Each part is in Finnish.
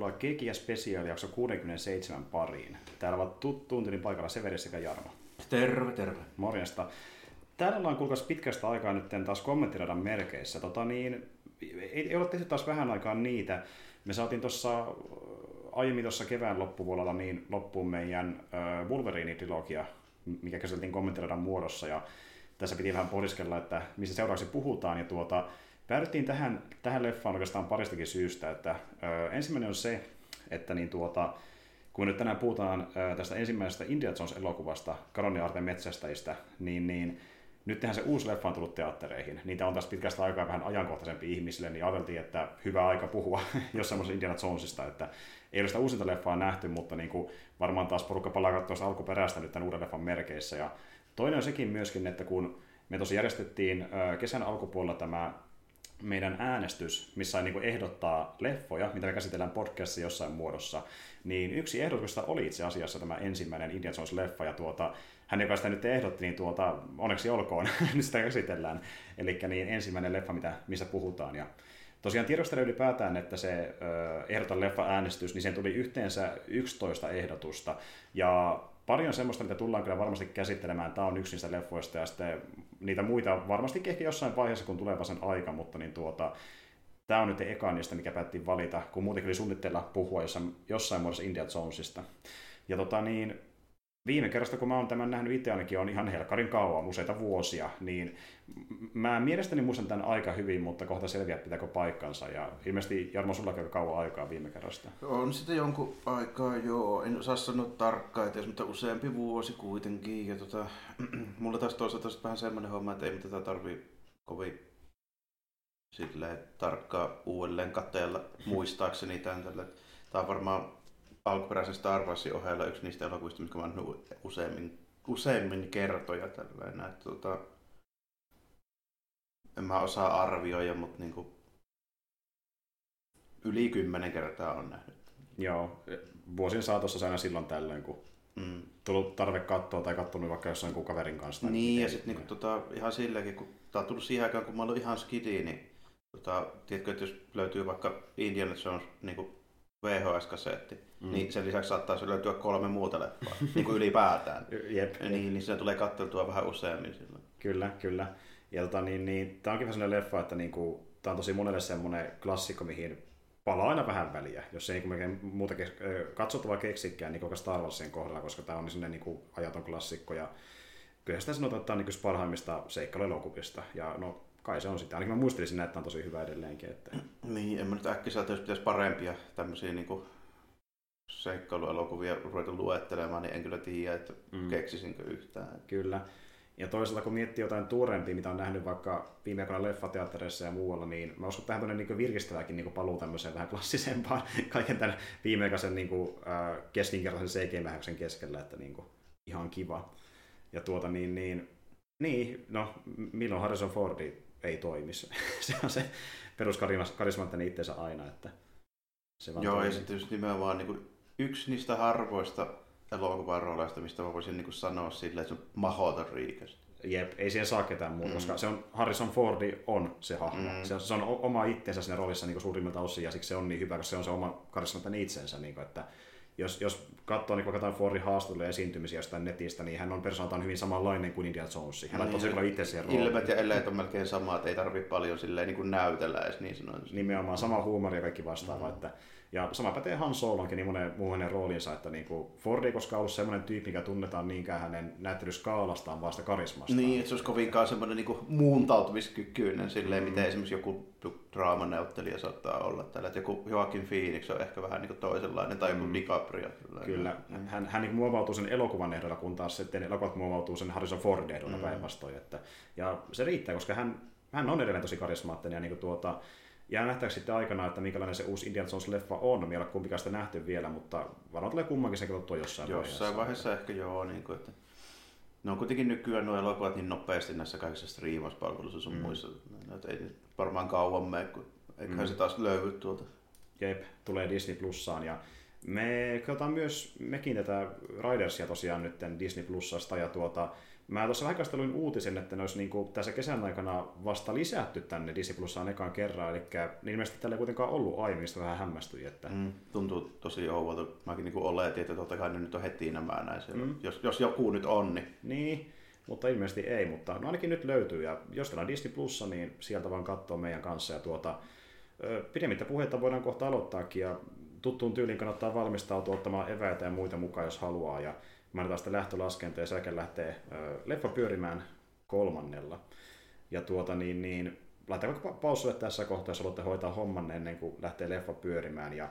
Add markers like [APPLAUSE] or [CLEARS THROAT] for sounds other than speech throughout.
Tervetuloa Kekiä Special jakso 67 pariin. Täällä ovat tuttuun paikalla Severi sekä Jarmo. Terve, terve. Morjesta. Täällä ollaan kuulkaas pitkästä aikaa nyt taas kommenttiradan merkeissä. Tota niin, ei, ei ole tehty taas vähän aikaa niitä. Me saatiin tuossa aiemmin tuossa kevään loppuvuodella niin loppuun meidän äh, Wolverine-trilogia, mikä käsiteltiin kommenttiradan muodossa. Ja tässä piti vähän pohdiskella, että missä seuraavaksi puhutaan. Ja tuota, päädyttiin tähän, tähän leffaan oikeastaan paristakin syystä. Että, ö, ensimmäinen on se, että niin tuota, kun nyt tänään puhutaan ö, tästä ensimmäisestä Indiana Jones-elokuvasta, Arten metsästäjistä, niin, niin nyt se uusi leffa on tullut teattereihin. Niitä on taas pitkästä aikaa vähän ajankohtaisempi ihmisille, niin ajateltiin, että hyvä aika puhua [LAUGHS] jossain semmoisesta Indiana Jonesista, että ei ole sitä uusinta leffaa nähty, mutta niin kuin varmaan taas porukka palaa katsoa alkuperäistä nyt tämän uuden leffan merkeissä. Ja toinen on sekin myöskin, että kun me tosiaan järjestettiin kesän alkupuolella tämä meidän äänestys, missä niin ehdottaa leffoja, mitä me käsitellään podcastissa jossain muodossa, niin yksi ehdotusta oli itse asiassa tämä ensimmäinen Indiana Jones-leffa, ja tuota, hän, joka sitä nyt ehdotti, niin tuota, onneksi olkoon, [LAUGHS] nyt sitä käsitellään. Eli niin ensimmäinen leffa, mitä, missä puhutaan. Ja tosiaan tiedostelen ylipäätään, että se ehdoton leffa-äänestys, niin sen tuli yhteensä 11 ehdotusta. Ja paljon semmoista, mitä tullaan kyllä varmasti käsittelemään. Tämä on yksi niistä leffoista ja sitten niitä muita varmasti ehkä jossain vaiheessa, kun tulee sen aika, mutta niin tuota, tämä on nyt eka niistä, mikä päättiin valita, kun muutenkin oli suunnitteilla puhua jossain, jossain muodossa India Jonesista. Ja tota niin, viime kerrasta, kun mä oon tämän nähnyt itse ainakin, on ihan helkarin kauan, useita vuosia, niin mä mielestäni muistan tämän aika hyvin, mutta kohta selviää pitääkö paikkansa. Ja ilmeisesti Jarmo, sulla käy kauan aikaa viime kerrasta. On sitten jonkun aikaa, joo. En osaa sanoa tarkkaan, että mutta useampi vuosi kuitenkin. Ja tota, [CLEARS THROAT] mulla taas toisaalta vähän semmoinen homma, että ei tätä tarvii kovin silleen tarkkaan uudelleen katteella muistaakseni tämän. Tämä on varmaan alkuperäisen Star Warsin ohella yksi niistä elokuvista, mitkä mä oon useimmin, useimmin kertoja tällainen. Että, tota, en mä osaa arvioida, mutta niin kuin, yli kymmenen kertaa on nähnyt. Joo, vuosien saatossa aina silloin tällöin, kun mm. tullut tarve katsoa tai katsonut vaikka jossain kuin kaverin kanssa. Niin, ja sitten niin tota, ihan silläkin, kun tämä on tullut siihen aikaan, kun mä olin ihan skidi, niin tota, tiedätkö, että jos löytyy vaikka Indiana Jones niin kuin VHS-kasetti, mm. niin sen lisäksi saattaa löytyä kolme muuta leffaa, niin kuin ylipäätään. [LAUGHS] Jep. Niin, niin se tulee katteltua vähän useammin silloin. Kyllä, kyllä. Ja tota, niin, niin, tämä onkin vähän sellainen leffa, että niin kuin, tämä on tosi monelle semmoinen klassikko, mihin palaa aina vähän väliä, jos ei niin muuta kes- katsottavaa keksikään niin koko Star Warsien kohdalla, koska tämä on niin sellainen niin ajaton klassikko. Ja kyllä sitä sanotaan, että tämä on niin parhaimmista seikkailuelokuvista. Ja no, kai se on sitä. Ainakin mä muistelisin, että tämä on tosi hyvä edelleenkin. Että... Niin, en mä nyt äkkiseltä, jos pitäisi parempia tämmöisiä niin kuin seikkailuelokuvia ruveta luettelemaan, niin en kyllä tiedä, että mm. keksisinkö yhtään. Kyllä. Ja toisaalta kun miettii jotain tuorempia, mitä on nähnyt vaikka viime aikoina leffateattereissa ja muualla, niin mä uskon, että tähän niin virkistäväkin niin paluu tämmöiseen vähän klassisempaan [LAUGHS] kaiken tämän viimeaikaisen niin kuin, äh, keskinkertaisen cg keskellä, että niin kuin, ihan kiva. Ja tuota niin, niin, niin, no milloin Harrison Fordi ei toimisi. [LAUGHS] se on se peruskarismanttinen itsensä aina, että se vaan Joo, toimii. ja sitten just nimenomaan niin kuin, yksi niistä harvoista elokuvan rooleista, mistä mä voisin niin sanoa silleen, että se on mahdoton riikäs. Jep, ei siihen saa ketään muuta, mm. koska se on, Harrison Fordi on se hahmo. Mm. Se, on, se on oma itsensä siinä roolissa niin suurimmilta osin, ja siksi se on niin hyvä, koska se on se oma karismattinen itsensä. Niin kuin, että jos, jos katsoo niin jotain Fordin haastatteluja esiintymisiä jostain netistä, niin hän on persoonaltaan hyvin samanlainen kuin Indiana Jones. Hän niin, tosi itse siihen rooliin. Ilmet ja eleet on melkein samat, ei tarvitse paljon silleen, niin kuin näytellä edes niin sanoen. Nimenomaan sama huumori ja kaikki vastaava. Mm. Että ja sama pätee Han Solonkin niin monen muu hänen roolinsa, että niin kuin Ford ei koskaan ollut semmoinen tyyppi, mikä tunnetaan niinkään hänen näyttelyskaalastaan, vaan sitä karismasta. Niin, että se olisi kovinkaan semmoinen niin muuntautumiskykyinen silleen, mm. miten esimerkiksi joku draamanäyttelijä saattaa olla tällä. Että joku Joaquin Phoenix on ehkä vähän niin kuin toisenlainen, tai joku mm. DiCaprio. Kyllä, mm. hän, hän niin muovautuu sen elokuvan ehdolla, kun taas sitten elokuvat muovautuu sen Harrison Ford ehdolla mm. päinvastoin. Että, ja se riittää, koska hän hän on edelleen tosi karismaattinen ja niin kuin tuota, jää nähtäväksi sitten aikana, että minkälainen se uusi Indiana Jones-leffa on. Me ei ole kumpikaan sitä nähty vielä, mutta varmaan tulee kummankin se katsottua jossain, Jossain vaiheessa ehkä joo, niin kuin, että ne on kuitenkin nykyään nuo elokuvat niin nopeasti näissä kaikissa striimauspalveluissa sun mm. muissa. No, että ei nyt varmaan kauan mene, kun eiköhän mm. se taas löydy tuolta. Jep, tulee Disney Plussaan ja me katsotaan myös mekin tätä Ridersia tosiaan nyt Disney Plusasta ja tuota, Mä tuossa vähän uutisen, että ne olisi niin kuin tässä kesän aikana vasta lisätty tänne Disney Plusaan ekaan kerran, eli niin ilmeisesti tällä ei kuitenkaan ollut aiemmin, mistä vähän hämmästyi. Että... Mm, tuntuu tosi ouvolta. Mäkin niin oletin, että totta kai ne nyt on heti nämä näin siellä. Mm. Jos, jos joku nyt on, niin... Niin, mutta ilmeisesti ei, mutta no ainakin nyt löytyy, ja jos teillä on Disney Plussa, niin sieltä vaan katsoa meidän kanssa, ja tuota, pidemmittä puheita voidaan kohta aloittaakin, ja tuttuun tyyliin kannattaa valmistautua ottamaan eväitä ja muita mukaan, jos haluaa, ja annetaan sitten lähtölaskenta ja jälkeen lähtee leffa pyörimään kolmannella. Ja tuota niin, niin laitetaan vaikka pauselle tässä kohtaa, jos haluatte hoitaa homman ennen kuin lähtee leffa pyörimään. Ja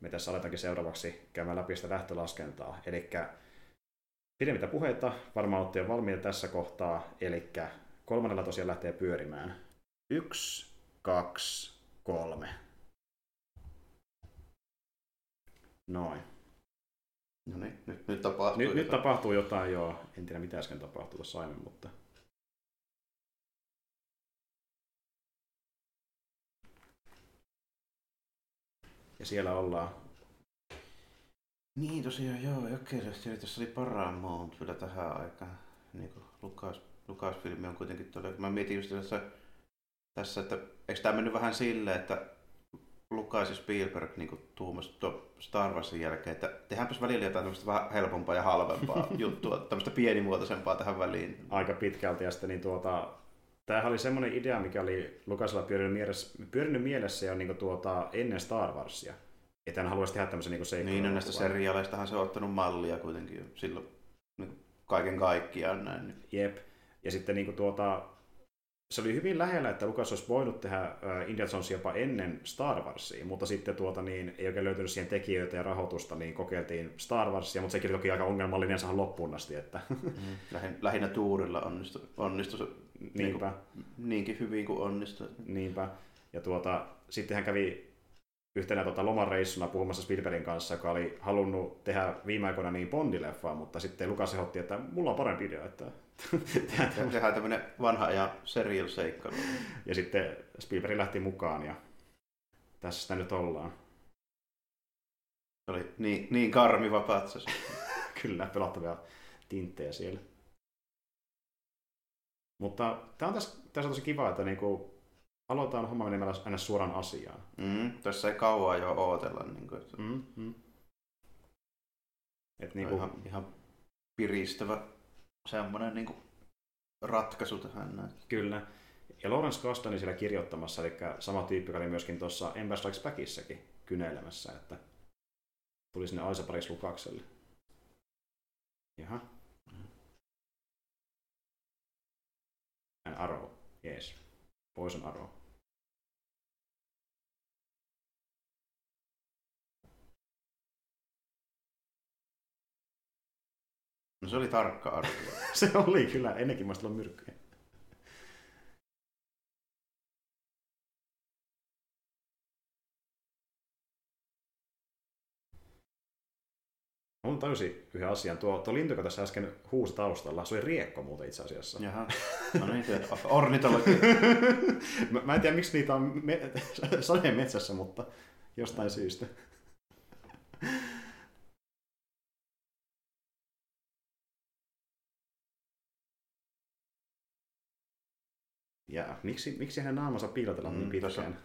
me tässä aletaankin seuraavaksi käymään läpi sitä lähtölaskentaa. Eli pidemmittä puheita, varmaan olette jo valmiita tässä kohtaa. Eli kolmannella tosiaan lähtee pyörimään. Yksi, kaksi, kolme. Noin. No niin, nyt, nyt tapahtuu nyt, jotain. Nyt tapahtuu jotain, joo. En tiedä mitä äsken tapahtui tuossa aiemmin, mutta... Ja siellä ollaan. Niin tosiaan, joo, Jokeilehti tuossa oli Paramount kyllä tähän aikaan. Niin kuin Lukas, Lukas-filmi on kuitenkin todella... Mä mietin just tässä, tässä että eikö tämä mennyt vähän silleen, että Lucas ja Spielberg niin tuumasi Star Warsin jälkeen, että tehdäänpäs välillä jotain tämmöistä vähän helpompaa ja halvempaa [LAUGHS] juttua, tämmöistä pienimuotoisempaa tähän väliin. Aika pitkälti, ja sitten niin tuota, tämähän oli semmoinen idea, mikä oli Lucasilla pyörinyt mielessä, pyörinyt mielessä jo niin tuota, ennen Star Warsia. Että hän haluaisi tehdä tämmöisen niin seikkailun. Niin, no näistä seriaaleistahan se on ottanut mallia kuitenkin jo silloin niin kaiken kaikkiaan näin. Jep. Ja sitten niin tuota, se oli hyvin lähellä, että Lucas olisi voinut tehdä Indiana Jones jopa ennen Star Warsia, mutta sitten tuota, niin, ei oikein löytynyt siihen tekijöitä ja rahoitusta, niin kokeiltiin Star Warsia, mutta sekin oli toki aika ongelmallinen saada loppuun asti. Että... [LAUGHS] Mm, lähin, lähinnä tuurilla onnistui, onnistui se Niinpä. Niin kuin, niinkin hyvin kuin onnistui. Niinpä. Ja tuota, sitten hän kävi yhtenä tota, lomareissuna puhumassa Spielbergin kanssa, joka oli halunnut tehdä viime aikoina niin Bondileffaa, mutta sitten Lukas ehdotti, että mulla on parempi idea, että tehdään tämmöinen vanha ja serial seikkailu. Ja sitten Spielberg lähti mukaan ja tässä sitä nyt ollaan. Se oli niin, niin karmiva patsas. [LAUGHS] Kyllä, pelattavia tinttejä siellä. Mutta tämä on tässä, tässä on tosi kiva, että niinku aloitetaan homma menemällä aina suoraan asiaan. Mm, tässä ei kauan jo ootella. Niin kuin, että... mm, mm. Et niinku... ihan, ihan piristävä semmoinen niin kuin ratkaisu tähän näin. Kyllä. Ja Lawrence Kasdan siellä kirjoittamassa, eli sama tyyppi, joka oli myöskin tuossa Empire Strikes Backissäkin kyneilemässä, että tuli sinne Aisa Paris Lukakselle. Jaha. An arrow, yes. Poison arrow. No se oli tarkka arvio. [LAUGHS] se oli kyllä, ennenkin mä olla myrkkyjä. Mun tajusin yhden asian. Tuo, tuo lintu, joka tässä äsken huusi taustalla, se oli riekko muuten itse asiassa. Jaha. No niin, ornitologi. [LAUGHS] mä, mä en tiedä, miksi niitä on me- [LAUGHS] sadeen metsässä, mutta jostain syystä. Ja miksi, miksi hänen naamansa piilotellaan niin mm, niin pitkään?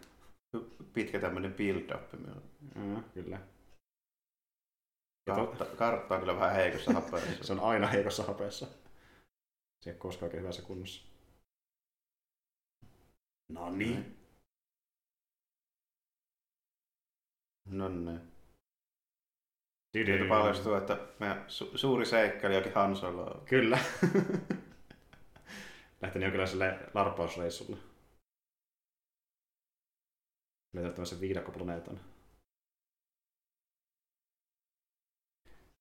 Pitkä tämmöinen build-up. Mm, kyllä. Kartta, kartta on kyllä vähän heikossa hapeessa. [LAUGHS] se on aina heikossa hapeessa. Se ei ole koskaan oikein hyvässä kunnossa. No niin. No niin. Nyt paljastuu, että meidän su- suuri seikkailijakin Han Solo. Kyllä. [LAUGHS] lähtenyt jonkinlaiselle larpausreissulle. Löytää tämmöisen viidakkoplaneetan.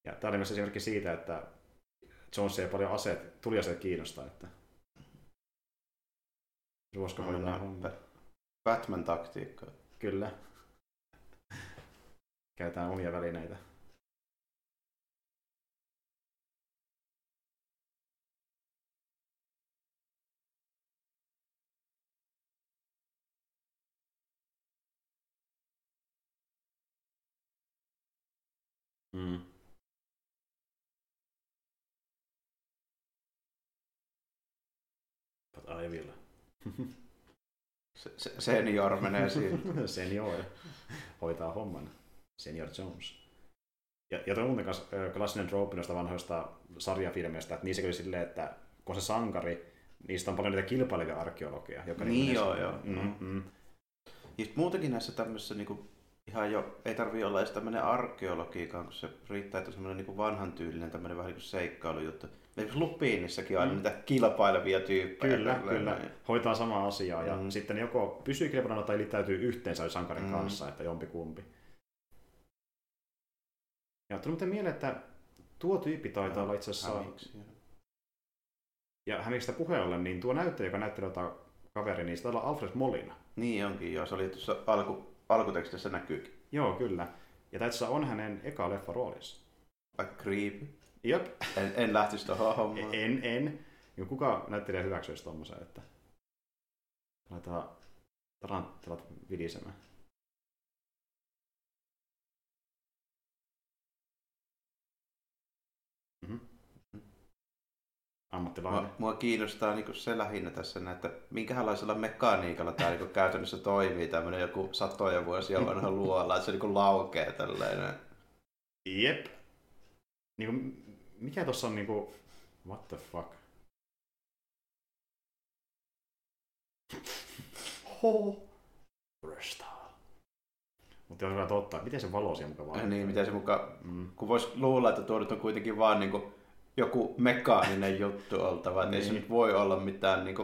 Ja tämä oli myös esimerkki siitä, että Jones ei paljon aseet, tuliaseet kiinnostaa, että Ruoska hoitaa no, homma. Batman-taktiikkaa. Kyllä. Käytetään omia välineitä. Mm. But I will. Se, se, senior menee siinä. [LAUGHS] Senior hoitaa homman. Senior Jones. Ja, ja muuten kanssa klassinen trooppi noista vanhoista sarjafilmeistä, että niissä oli silleen, että kun on se sankari, niistä on paljon niitä kilpailevia arkeologeja. Joka Niin niinku joo, ne- joo. Mm, mm. Ja sit muutenkin näissä tämmöisissä niinku, ihan jo, ei tarvii olla edes tämmöinen arkeologiikaan, kun se riittää, että on semmoinen niinku vanhan tyylinen tämmöinen vähän niin kuin seikkailu-juttu. Esimerkiksi Lupiinissakin on aina Mm. niitä kilpailevia tyyppejä. Kyllä, tälleen kyllä. näin. Hoitaa samaa asiaa ja Mm. sitten joko pysyy kilpailuna tai liittäytyy yhteen sen sankarin Mm. kanssa, että jompi kumpi. Ja tuli muuten mieleen, että tuo tyyppi taitaa olla itse asiassa, Hämiksi, ja hämistä puheen ollen, niin tuo näyttelijä, joka näyttelee jota kaveri, niin olla Alfred Molina. Niin onkin, joo. Se oli tuossa alku, alkutekstissä näkyykin. Joo, kyllä. Ja asiassa on hänen eka leffa roolissa. Aika creepy. Jep, En, en lähtisi tuohon hommaan. en, en. Ja kuka näyttelijä hyväksyisi tommosen, että laitetaan tarantelat vidisemään. Ammattilainen. Mua, mua kiinnostaa niinku se lähinnä tässä, että minkälaisella mekaniikalla tämä niinku käytännössä toimii, tämmöinen joku satoja vuosia vanha [LAUGHS] luola, että se niinku laukee tälleen. Jep. Niinku, mikä tossa on niinku... What the fuck? Ho. Bristol. Mutta on kyllä totta. Miten se valo siellä mukaan? Niin, miten se mukaan, Mm. kun voisi luulla, että tuo nyt on kuitenkin vaan niinku joku mekaaninen juttu oltava, että ei se Niin. nyt voi olla mitään,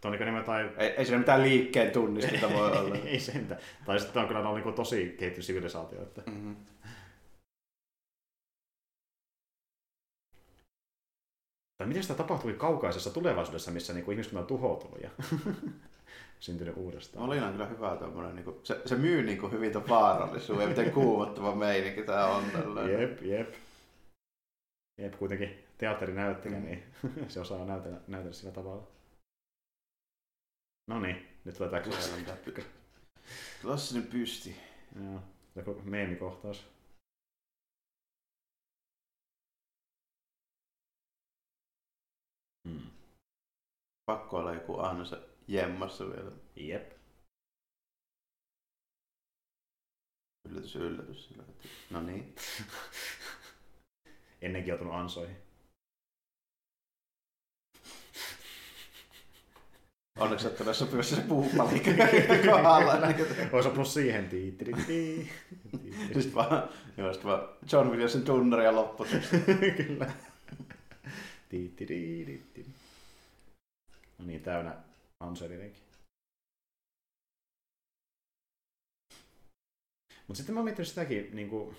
Tuo on niinku enemmän tai... ei, ei siinä mitään liikkeen tunnistusta [LAUGHS] voi olla. ei sentä. Tai sitten on kyllä ollut niinku tosi kehittynyt sivilisaatio. Että... Mm-hmm. Tai miten sitä tapahtui kaukaisessa tulevaisuudessa, missä niinku ihmiskunta on tuhoutunut ja [LAUGHS] syntynyt uudestaan? Molina on kyllä hyvä tommonen, niinku, se, se myy niinku hyvin ton vaarallisuuden ja miten kuumottava meininki tää on. Tällainen. Jep, jep. Jep, kuitenkin teatterinäyttelijä, Mm. niin [LAUGHS] se osaa näytellä, näytellä sillä tavalla. No niin, nyt tulee tää klassinen. Klassinen pysti. Joo, joku meemikohtaus. Hmm. Pakko olla joku ansa jemmassa vielä. Jep. Yllätys, yllätys. No niin. Ennenkin joutunut ansoihin. Onneksi et ole sopivassa se puupalika kohdalla. [LAUGHS] Olisi sopinut siihen. Sitten vaan, joo, sit vaan John Williamsin tunnari ja loppu. [LAUGHS] Kyllä. No niin, täynnä ansoilinenkin. Mutta sitten mä oon miettinyt sitäkin, niin kuin,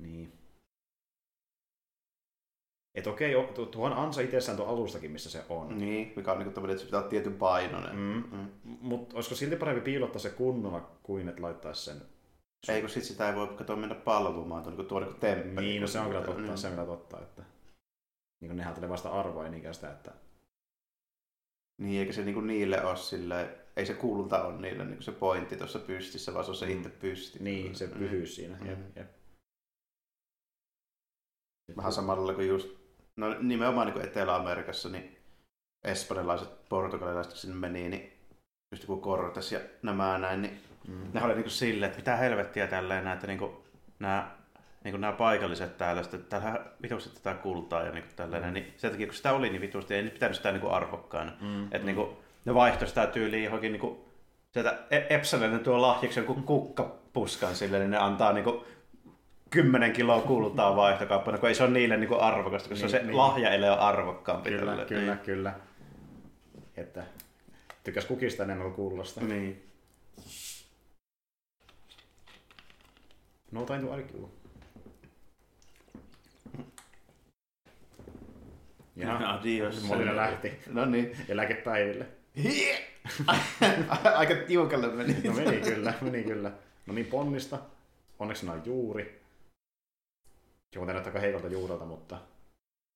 niin. Että okei, tuohon ansa itsessään tuon alustakin, missä se on. Niin, mikä on niinku tämmöinen, että se pitää olla tietyn painoinen. Mm. Mm. Mutta olisiko silti parempi piilottaa se kunnolla, kuin että laittaisi sen... Ei, kun sit sitä ei voi kato mennä palvomaan, tuo, niin tuo niin temppeli. Niin, no se on kyllä totta, Mm. se on kyllä totta, että niin nehän tulee vasta arvoa ja niinkään sitä, että Niin, eikä se niinku niille ole silleen, ei se kulta ole niille niinku se pointti tuossa pystissä, vaan se on se Mm. itse pysti. niin, se Mm. pyhyys siinä. Jep, Mm. jep. Vähän samalla kuin just, no nimenomaan niin kuin Etelä-Amerikassa, niin espanjalaiset, portugalilaiset, sinne meni, niin just joku Cortes ja nämä näin, niin Mm. ne oli niin kuin silleen, että mitä helvettiä tälleen näin, että niin kuin, nämä, niin kuin nämä paikalliset täällä, että täällä vitusti tätä kultaa ja niin kuin tälleen, Mm. niin sen takia kun sitä oli niin vitusti, ei nyt pitänyt sitä niin kuin arvokkaana. Mm. Että niin kuin, ne vaihtoi sitä tyyliin johonkin niin kuin, sieltä E- Epsonille tuo lahjaksi jonkun [LAUGHS] kukkapuskan sille, niin ne antaa niin kuin, 10 kiloa kultaa vaihtokauppana, kun ei se ole niille niin kuin arvokasta, koska Niin, se niin. lahja ei ole arvokkaampi. Kyllä, tälleen. kyllä, kyllä. Että tykkäs kukista enemmän kuin kuulosta. Niin. niin. No time to argue. Ja Adios. Molina lähti No niin. eläkepäiville. [LAUGHS] Aika tiukalle meni. No meni kyllä, meni kyllä. No niin ponnista. Onneksi ne on juuri. Näyttää aika heikolta juurelta, mutta...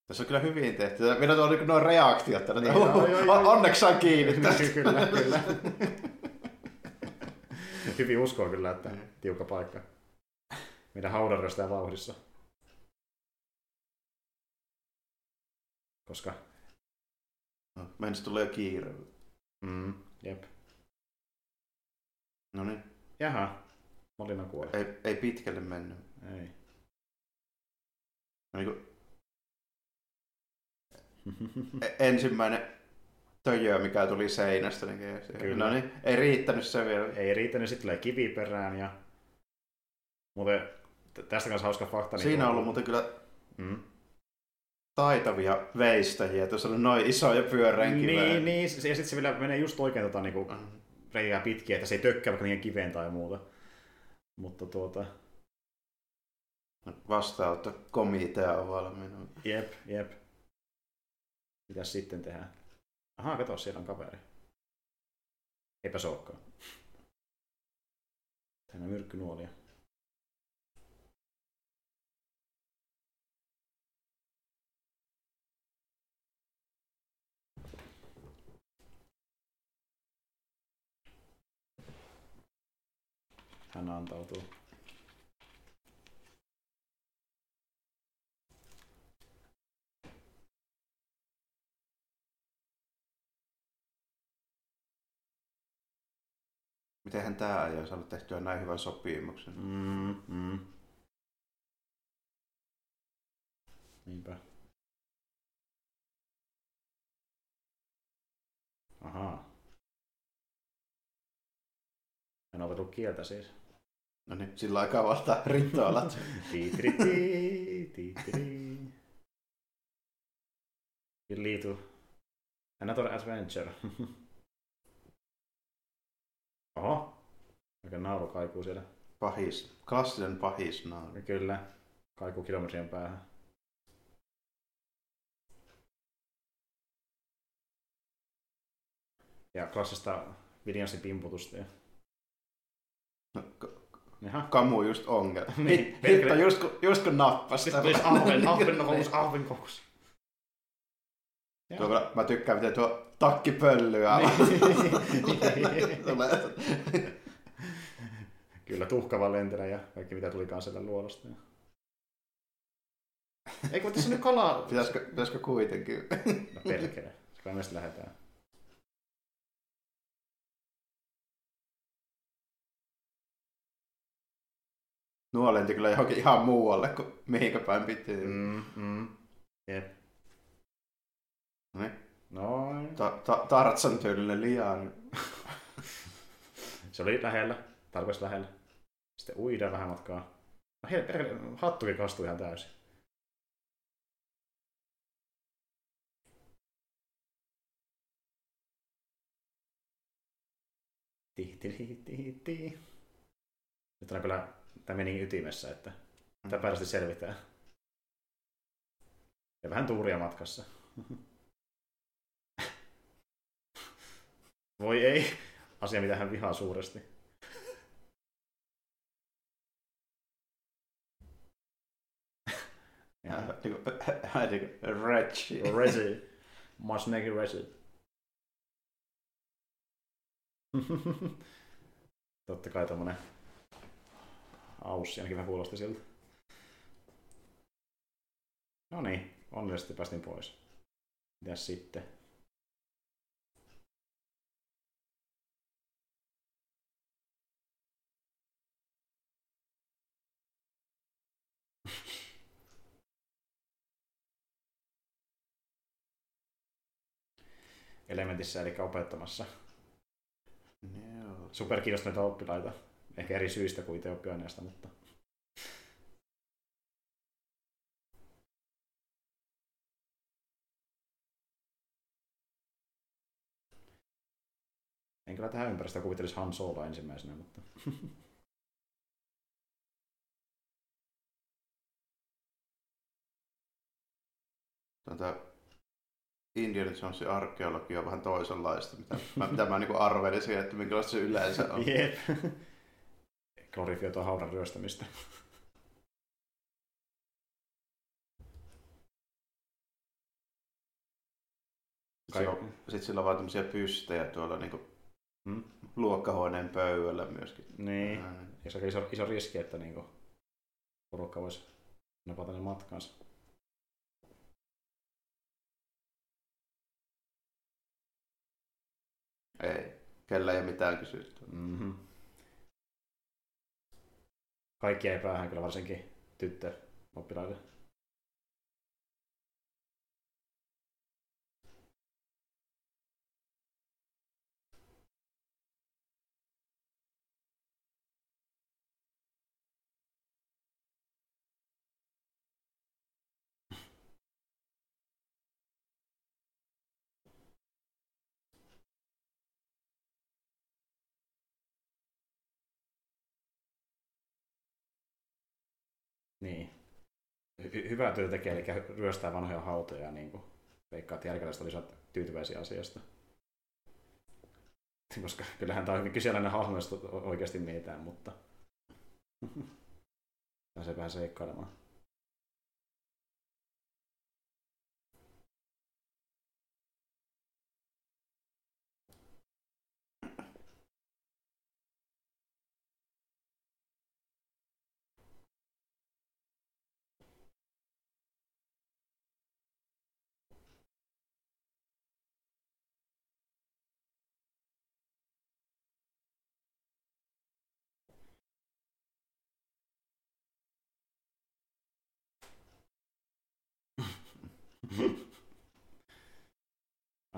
Tässä on kyllä hyvin tehty. Minä on niin noin reaktiot tällä. Niin, joo, joo, joo. Onneksi saa kiinni tästä. kyllä, kyllä. Hyvin uskoo kyllä, että tiukka paikka. Meidän haudan röstää vauhdissa. Koska... Meidän tulee kiire. Mm, jep. No niin, Jaha. Molina kuoli. ei, ei pitkälle mennyt. Ei. Niin kuin, e- ensimmäinen töjö, mikä tuli seinästä. Niin Kyllä. No niin, ei riittänyt se vielä. Ei riittänyt, sitten tulee kivi perään ja... Muuten tästä kanssa hauska fakta. niin Siinä on ollut muuten kyllä Mm. taitavia veistäjiä, tuossa on noin isoja pyöreän kiveen. Niin, niin, ja sitten se vielä menee just oikein tota, niinku, Mhm. reikää pitkiä, että se ei tökkää vaikka niihin kiveen tai muuta. Mutta tuota, Vastaanotto komitea on valmiina. jep, jep. Mitäs sitten tehdään? Ahaa, kato, siellä on kaveri. Eipä se olekaan. Tänne myrkkynuolia. Hän antautuu. Mitenhän tää ajoin saanut tehtyä näin hyvän sopimuksen? Mm, mm. Niinpä. Ahaa. En opetu kieltä siis. No niin, sillä aikaa. Tiitiri, tiitiri. You lead to another adventure. [LAUGHS] Oho. Aika nauru kaikuu siellä. Pahis, klassinen pahis nauru. Kyllä. Kaikuu kilometrien päähän. Ja klassista Williamsin pimputusta. Ja... No, k- Jaha. Kamu just ongelma. [LAUGHS] Niin. Hitto just kun, just kun nappasi. Sitten tulisi ahven, ahven kokous, ahven kokous. Tuo, mä tykkään miten tuo takki pöllyä. Niin. [LAUGHS] Kyllä tuhka vaan lentelee ja kaikki mitä tulikaan sieltä luodosta. Eikö tässä nyt kalaa? Pitäisikö, pitäisikö kuitenkin? No perkele. Kyllä me sitten lähdetään. Nuo lenti kyllä johonkin ihan muualle kuin mihinkä päin piti. Mm, mm. Jep. No niin. Noin. Ta- ta- Tartsan tyylinen liaan. Se oli lähellä. Tarpeeksi lähellä. Sitten uidaan vähän matkaa. No hei, perkele, hattukin kastui ihan täysin. Ti, ti, ti, ti, ti. Nyt on kyllä, tämä meni ytimessä, että tämä päärästi selvitään. Ja vähän tuuria matkassa. Voi ei. Asia, mitä hän vihaa suuresti. [LAUGHS] Ja, Niinku, niinku, Retchi. Resi. Masnegi Resi. Totta kai tommonen aussi ainakin vähän kuulosti siltä. No niin, onnellisesti päästiin pois. Mitäs sitten? Elementissä eli opettamassa Joo. superkiinnostuneita oppilaita. Ehkä eri syistä kuin itse oppiaineesta, mutta en kyllä tähän ympäristöön kuvittelisi Han Solo ensimmäisenä, mutta Tota, Indiana Jonesin arkeologia on vähän toisenlaista, mitä mä, mitä mä niin arvelisin, että minkälaista se yleensä on. [LAUGHS] Jep. Glorifioitua haudan ryöstämistä. Sitten sillä, on, vaan tämmöisiä pystejä tuolla niin Hmm? luokkahuoneen pöydällä myöskin. Niin. Ja se on iso, iso riski, että niinku porukka voisi napata ne matkaansa. Ei, kellä ei ole mitään kysytty. Mm-hmm. Kaikki ei päähän kyllä varsinkin tyttö oppilaille. Niin. Hy- hyvää työtä tekee, eli ryöstää vanhoja hautoja, niin kuin veikkaa, että jälkeläiset olisivat tyytyväisiä asiasta. Koska kyllähän tämä on hyvin kyseenalainen hahmo, jos oikeasti mietitään, mutta [LAUGHS] pääsee vähän seikkailemaan.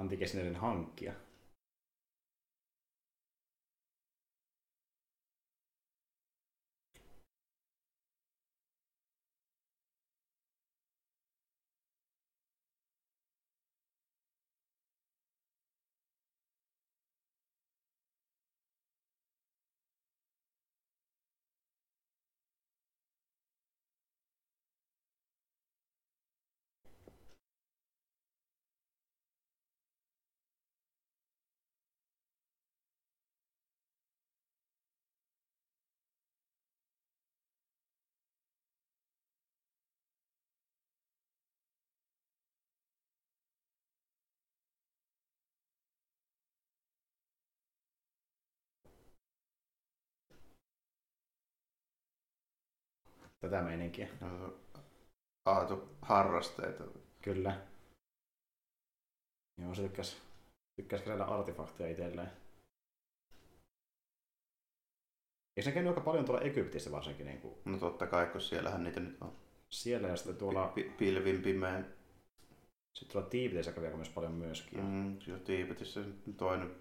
Antikesineiden hankkija. Tätä meininkiä. Aatu harrasteita. Kyllä. Joo, se tykkäs, tykkäs keräillä artefakteja itselleen. Eikö se käynyt aika paljon tuolla Egyptissä varsinkin niin kuin No totta kai, kun siellähän niitä nyt on. siellä ja sitten tuolla, Pi- pilvin pimeän. sitten tuolla Tiibetissä kävi aika myös paljon myöskin. Mm. Siellä Tiibetissä toinen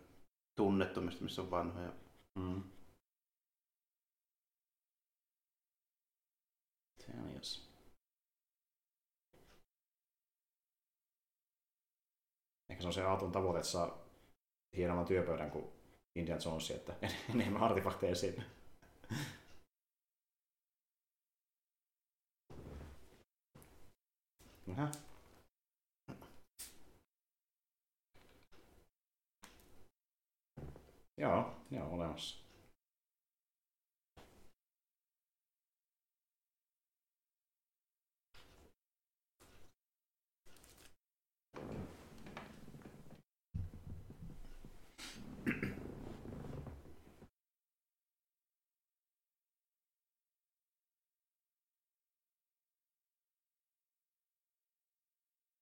tunnettomista, missä on vanhoja. Mm. Jos. Ehkä se on se Aatun tavoite, että saa hienomman työpöydän kuin Indiana Jones, että [LAUGHS] enemmän artefakteja sinne. Nähä. Joo, joo, olemassa.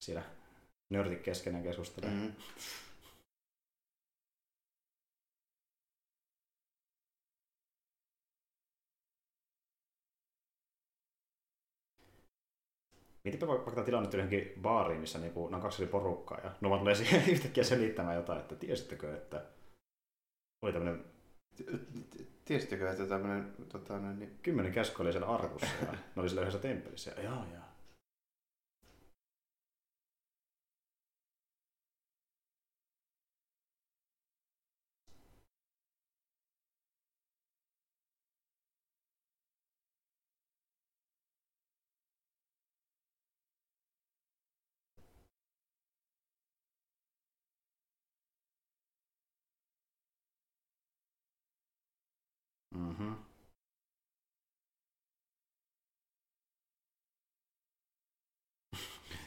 Siellä nörtit keskenään keskustelee. Mm. Mm. Mietipä vaikka tämä tilanne johonkin baariin, missä niinku, on kaksi eri porukkaa ja vaan tulee siihen [LAUGHS] yhtäkkiä selittämään jotain, että tiesittekö, että oli tämmöinen Tiesittekö, että tämmöinen tota, niin, kymmenen käsky oli siellä arkussa ja ne oli siellä yhdessä temppelissä. Ja, jaa, jaa. Mm-hmm.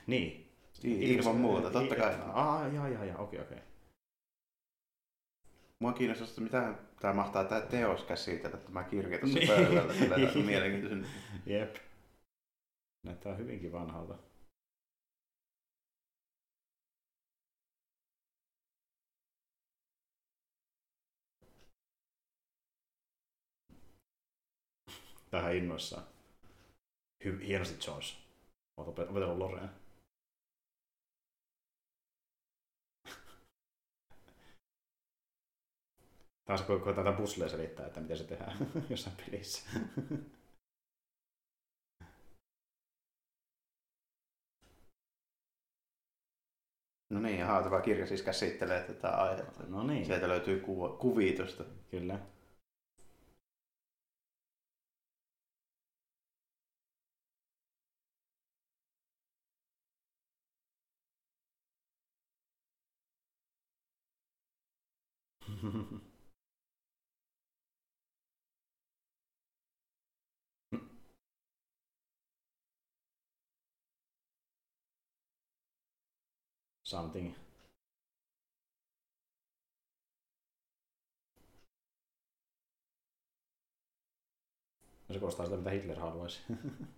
Niin. Ilman muuta, totta kai. Ah, jaa, jaa, jaa, okei, okei. Mua kiinnostaa, että mitä tämä mahtaa tämä teos käsitellä, tämä kirja tuossa Niin. pöydällä. Sillä on [LAUGHS] mielenkiintoisen. Jep. Näyttää hyvinkin vanhalta. Tähän innoissaan. Hienosti Jones. Olet opet- opetellut Loreen. Taas kun koetaan tätä puzzleja selittää, että miten se tehdään [LAUGHS] jossain pelissä. No niin, tämä kirja siis käsittelee tätä aihetta. No niin, Sieltä löytyy kuva, kuvitusta. kyllä. [LAUGHS] Something. No se kuulostaa sitä, mitä Hitler haluaisi.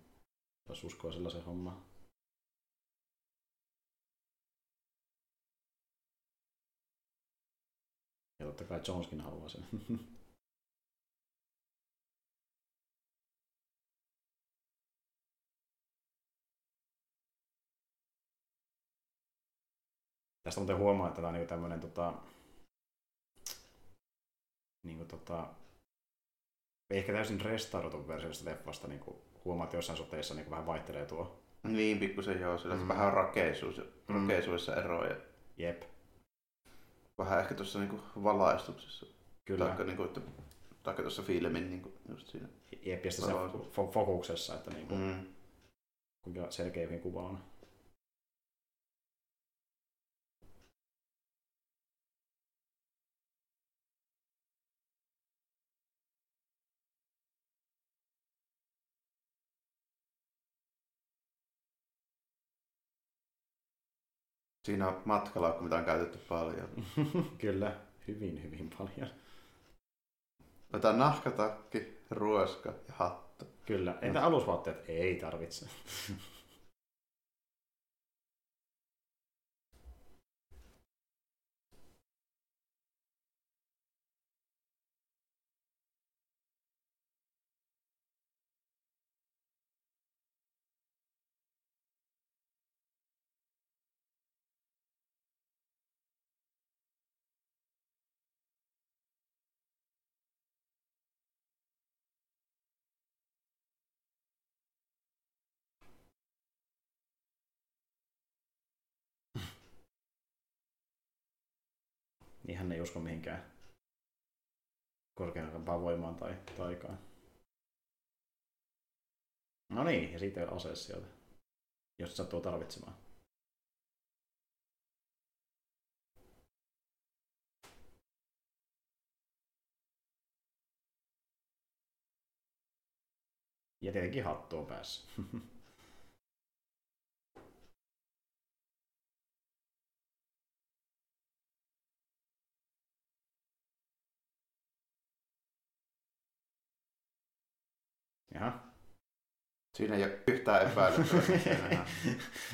[LAUGHS] Jos uskoo sellaisen hommaan. Ja totta kai Joneskin haluaa sen. [LAUGHS] Tästä muuten huomaa, että tämä on niinku tämmöinen tota, niinku tota, ehkä täysin restauroitu versio tästä leffasta, niin kuin huomaa, että jossain suhteissa niin vähän vaihtelee tuo. Niin, pikkusen joo, sillä Mm. mm. vähän rakeisuus, Mm. rakeisuudessa eroja. Jep, Vähän ehkä tuossa niinku valaistuksessa. kyllä. Taikka, niinku, että, taikka tuossa filmin niinku, just siinä. Jep, ja sitten se fokuksessa, että niin kuin, Mm. kuinka selkeä kuva on. Siinä on matkalaukku, mitä on käytetty paljon. [LAUGHS] kyllä, hyvin, hyvin paljon. Otetaan nahkatakki, ruoska ja hattu. Kyllä. Entä alusvaatteet? Ei tarvitse. [LAUGHS] Niin hän ei usko mihinkään korkeampaan voimaan tai taikaan. No niin, ja siitä ase sieltä, jos sattuu tarvitsemaan. Ja tietenkin hattu on päässä. [LAUGHS] Jaha. Siinä ei ole yhtään epäilyttävää.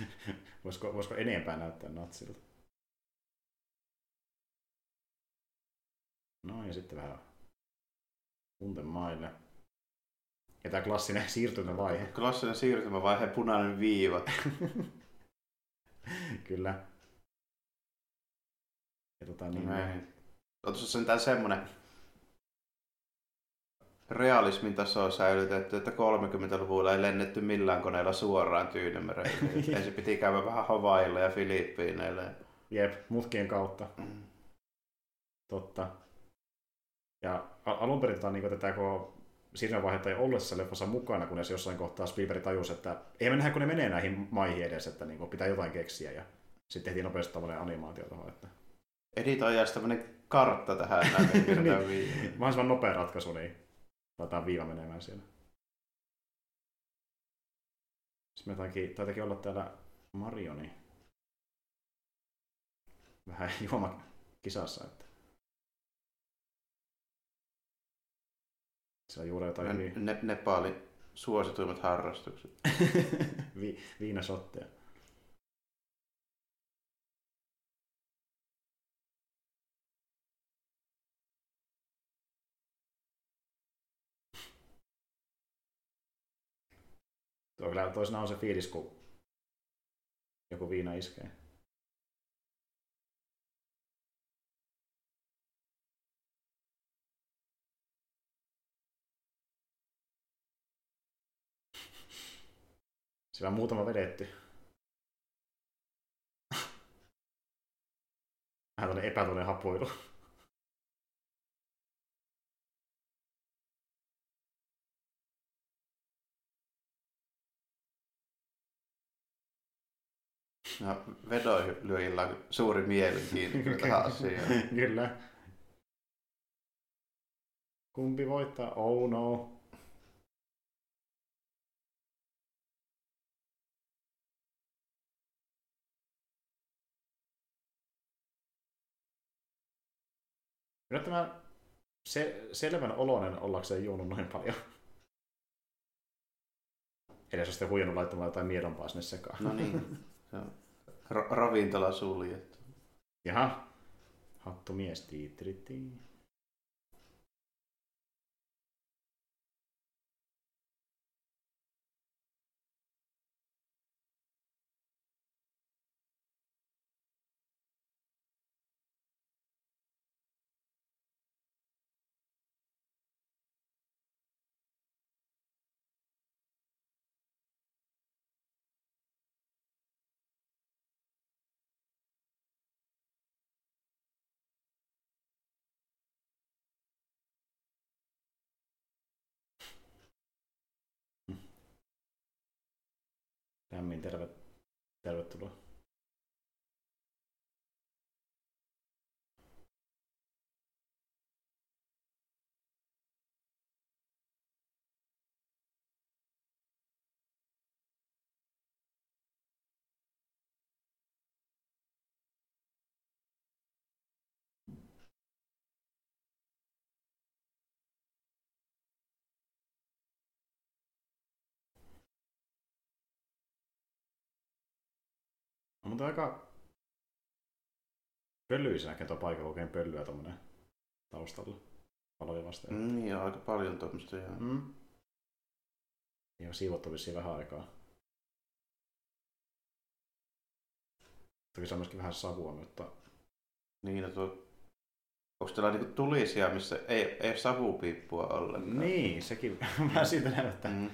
[LAUGHS] voisiko, voisiko enempää näyttää natsilta? No ja sitten vähän tuntemaille. Ja tämä klassinen siirtymävaihe. Klassinen siirtymävaihe, punainen viiva. [LAUGHS] Kyllä. Ja tota, niin, Niin. On tuossa sentään semmonen realismin taso on säilytetty, että 30-luvulla ei lennetty millään koneella suoraan Tyynemerelle. Ensin piti käydä vähän Havailla ja Filippiineillä. Jep, mutkien kautta. Mm. Totta. Ja a- alun perin tota, niin tätä koko siirtymävaihetta ei ollut tässä leffassa mukana, kunnes jossain kohtaa Spielberg tajusi, että ei me nähdä, kun ne menee näihin maihin edes, että niin kuin, pitää jotain keksiä. Ja sitten tehtiin nopeasti tämmöinen animaatio tuohon. Että... Editoijaisi tämmönen kartta tähän [LAUGHS] Niin. Mahdollisimman nopea ratkaisu, niin Laitetaan viiva menemään siellä. Sitten me taitakin, taitakin olla täällä Marioni. Vähän [LAUGHS] juomakisassa, että se on juuri jotain hyvin... Ne, Nepalin suosituimmat harrastukset. [LAUGHS] Vi, viinasotteja. Tuo kyllä toisena on se fiilis, kun joku viina iskee. Siellä on muutama vedetty. Vähän tämmönen epätoinen hapuilu. No, vedoilyöjillä on suuri mielenkiinto tähän asiaan. [LAUGHS] Kyllä. Kumpi voittaa? Oh no. Kyllä tämä se, selvän oloinen ollakseen juonut noin paljon. Edes on sitten huijannut laittamaan jotain miedompaa sinne sekaan. No niin, [LAUGHS] se on ra- ravintola suljettu. Jaha. Hattumies. Tiitritti. Lämmin terve, tervetuloa. On mutta aika pöllyisenäkin tuo paikka oikein pölyä tuommoinen taustalla paloja vastaan. Mm, niin, on aika paljon tuommoista. Ja... Mm. Ja siivottu vissiin vähän aikaa. Toki se on myöskin vähän savua, mutta... Niin, no tuo... Onko teillä niinku tulisia, missä ei, ei savupiippua ollenkaan? Niin, sekin [LAUGHS] vähän siitä näyttää. Mm.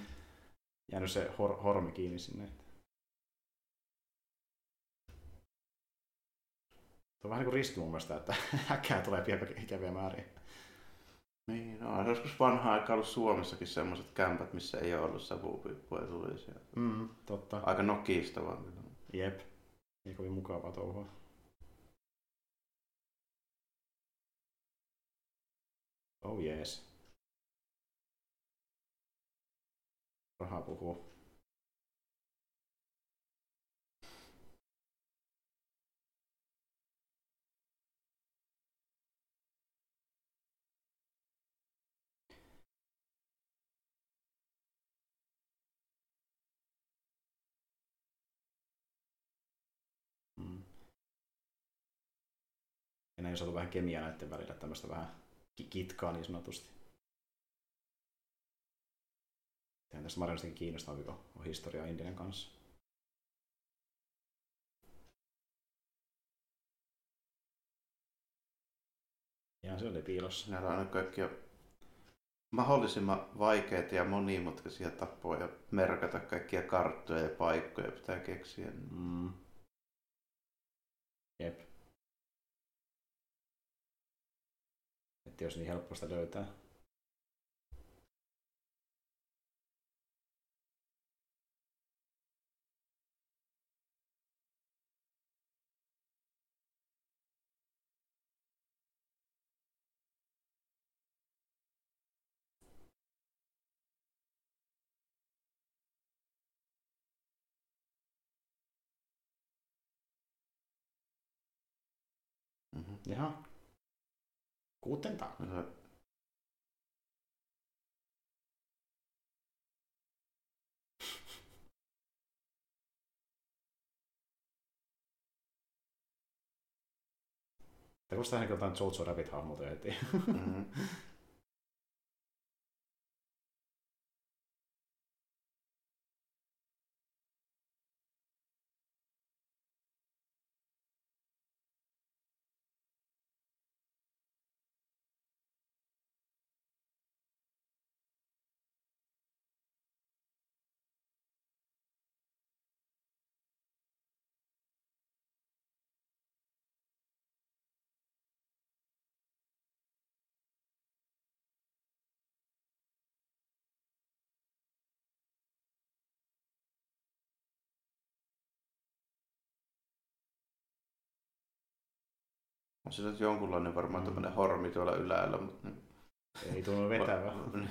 Jäänyt se hor- hormi kiinni sinne. Tuo on vähän niin kuin riski mun mielestä, että [LAUGHS] häkkää tulee pientä ikäviä määriä. Niin, no on joskus vanhaa aikaa ollut Suomessakin semmoiset kämpät, missä ei ole ollut savupiippua ja tulisia. Mm, totta. Aika nokista vaan. Jep. Ei kovin mukavaa touhua. Oh jees. Raha Ja näin on saatu vähän kemiaa näiden välillä, tämmöistä vähän ki- kitkaa niin sanotusti. Tehän tästä Marianistakin kiinnostavaa, kun on historiaa Indian kanssa. Ja se oli piilossa. Näillä on aina kaikkia mahdollisimman vaikeita ja monimutkaisia tapoja merkata kaikkia karttoja ja paikkoja pitää keksiä. Mm. Jep. että jos niin helposti löytää. Mhm. Yeah. Guten Tag. Tämä kuulostaa ihan jotain Jojo Rabbit-hahmolta heti. Mm. [LAUGHS] On se nyt jonkunlainen varmaan Mm. tämmöinen hormi tuolla ylhäällä, mutta Ei tunnu vetävä. [LAUGHS]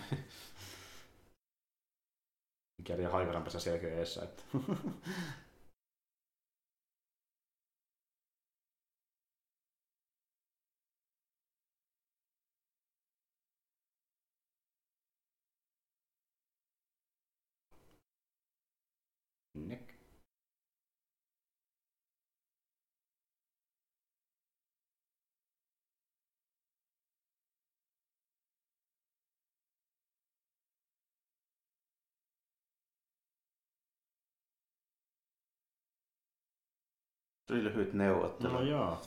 Mikäli haikaranpesä selkeä eessä. Että. [LAUGHS] oli lyhyt neuvottelu. No joo.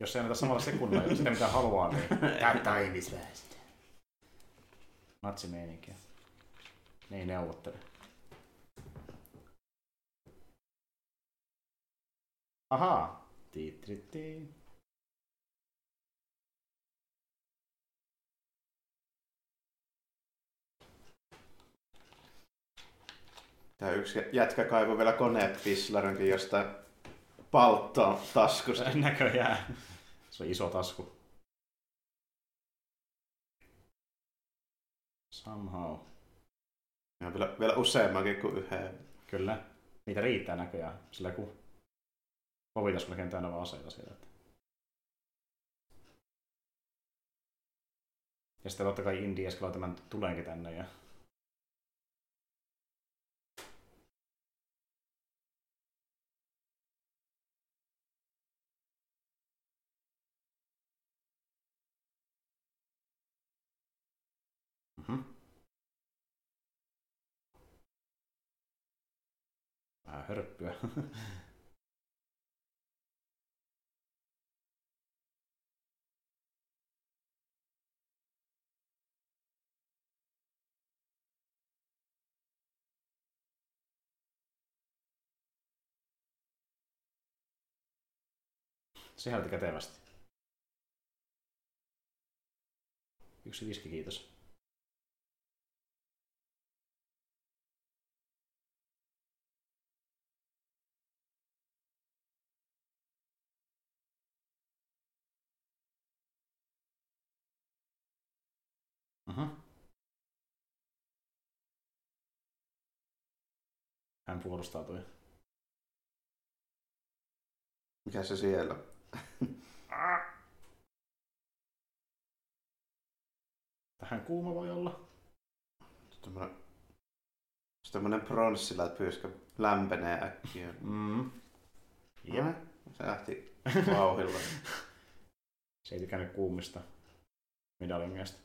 Jos ei anneta samalla sekunnilla sitä mitä haluaa, niin [LAUGHS] Käyttää ihmisväestö. natsimeininkiä. Ne ei neuvottele. Ahaa. Tiitritti. Tää yksi jätkä kaivoi vielä koneet Pislarinkin jostain palttoon taskusta. [LAUGHS] Näköjään. Se on iso tasku. Somehow. Ja vielä, vielä useammankin kuin yhden. Kyllä. Niitä riittää näköjään. Sillä kun ovitasku melkein täynnä vaan aseita siellä. Ja sitten totta kai Indi eskaloi tämän tulenkin tänne. Ja... hörppyä. Sehän oli kätevästi. Yksi viski, kiitos. Hän puolustautui. Mikä se siellä? [LAUGHS] Tähän kuuma voi olla. Tämmönen, se tämmönen pronssilla pyyskä lämpenee äkkiä. Mm. Jep. Se lähti vauhilla. [LAUGHS] Se ei tykännyt kuumista medalingeista.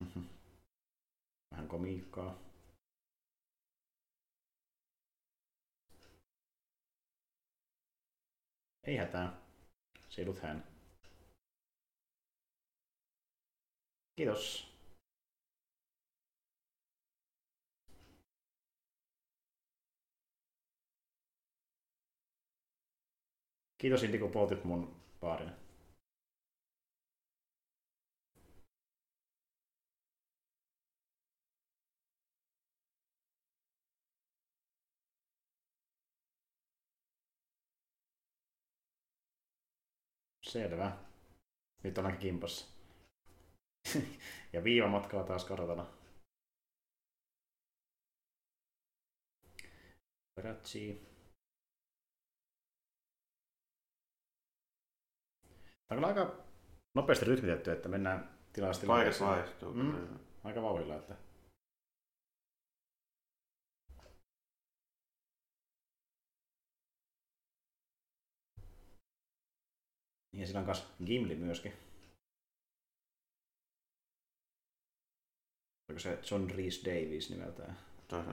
Mhm. Vähän komiikkaa. Ei hätää. Siirut hän. Kiitos. Kiitos kun poltit mun baarin. Selvä. Nyt ollaan kimpassa. [LAUGHS] ja viiva matkalla taas kartana. Ratsi. Tämä on aika nopeasti rytmitetty, että mennään tilaisesti. Kaikessa vaihtuu. Mm, aika vauhdilla. että Ja siinä on myös Gimli myöskin. Oliko se John Rhys Davies nimeltään? Toi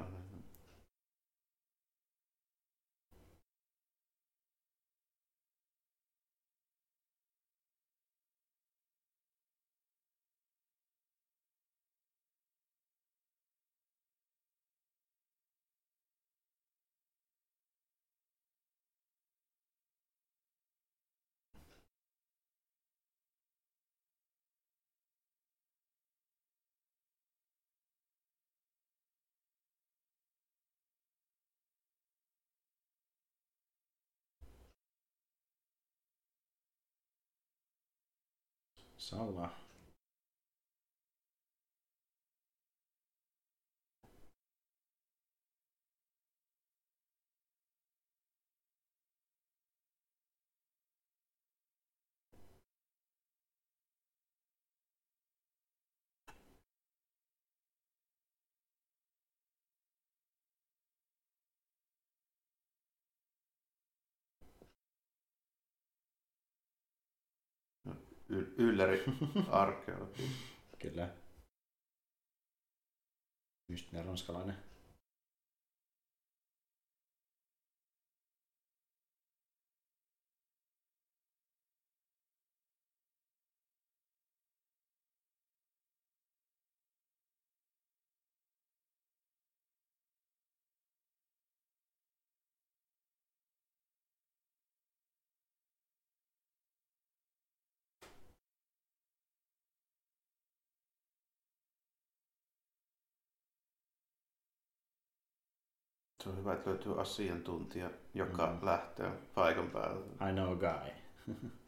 on- Salla. Y- ylläri [LAUGHS] arkeologi. Kyllä. Mystinen ranskalainen. Hyvä, että löytyy asiantuntija, joka Mm. lähtee paikan päälle. I know a guy. [LAUGHS]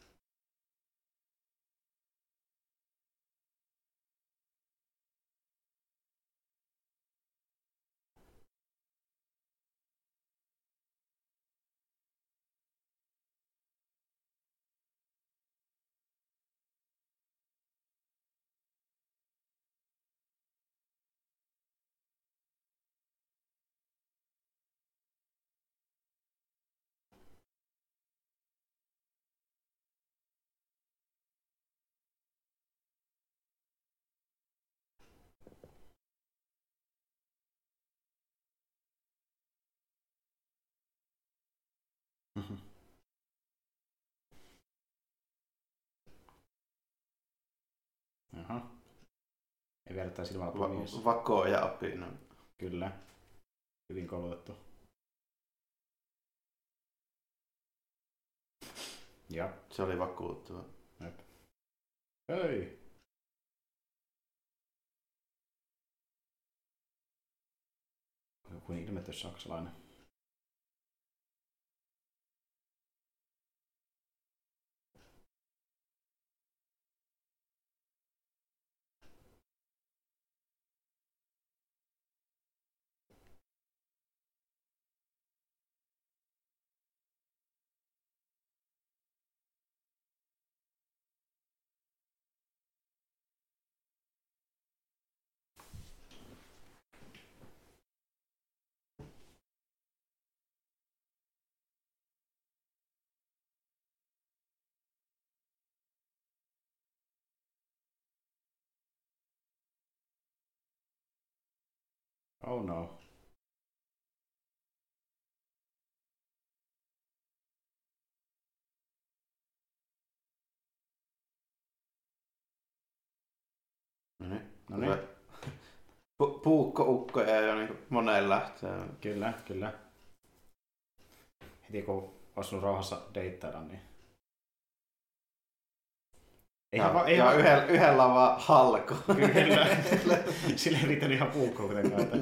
Jaha. Ei tämä silmällä Va- mies. Vako ja apina. Kyllä. Hyvin koulutettu. Ja. Se oli vakuuttava. Hei! Joku ilmetty saksalainen. Oh no. No niin. No niin. Pu- puukkoukkoja jo niin moneen lähtöön. Kyllä, kyllä. Heti kun asunut rauhassa deittailla, niin... ja, va- ja va- yhdellä, yhdellä vaan halko. Kyllä. [LAUGHS] Sillä ei riittänyt ihan puukkoa kuitenkaan. Että...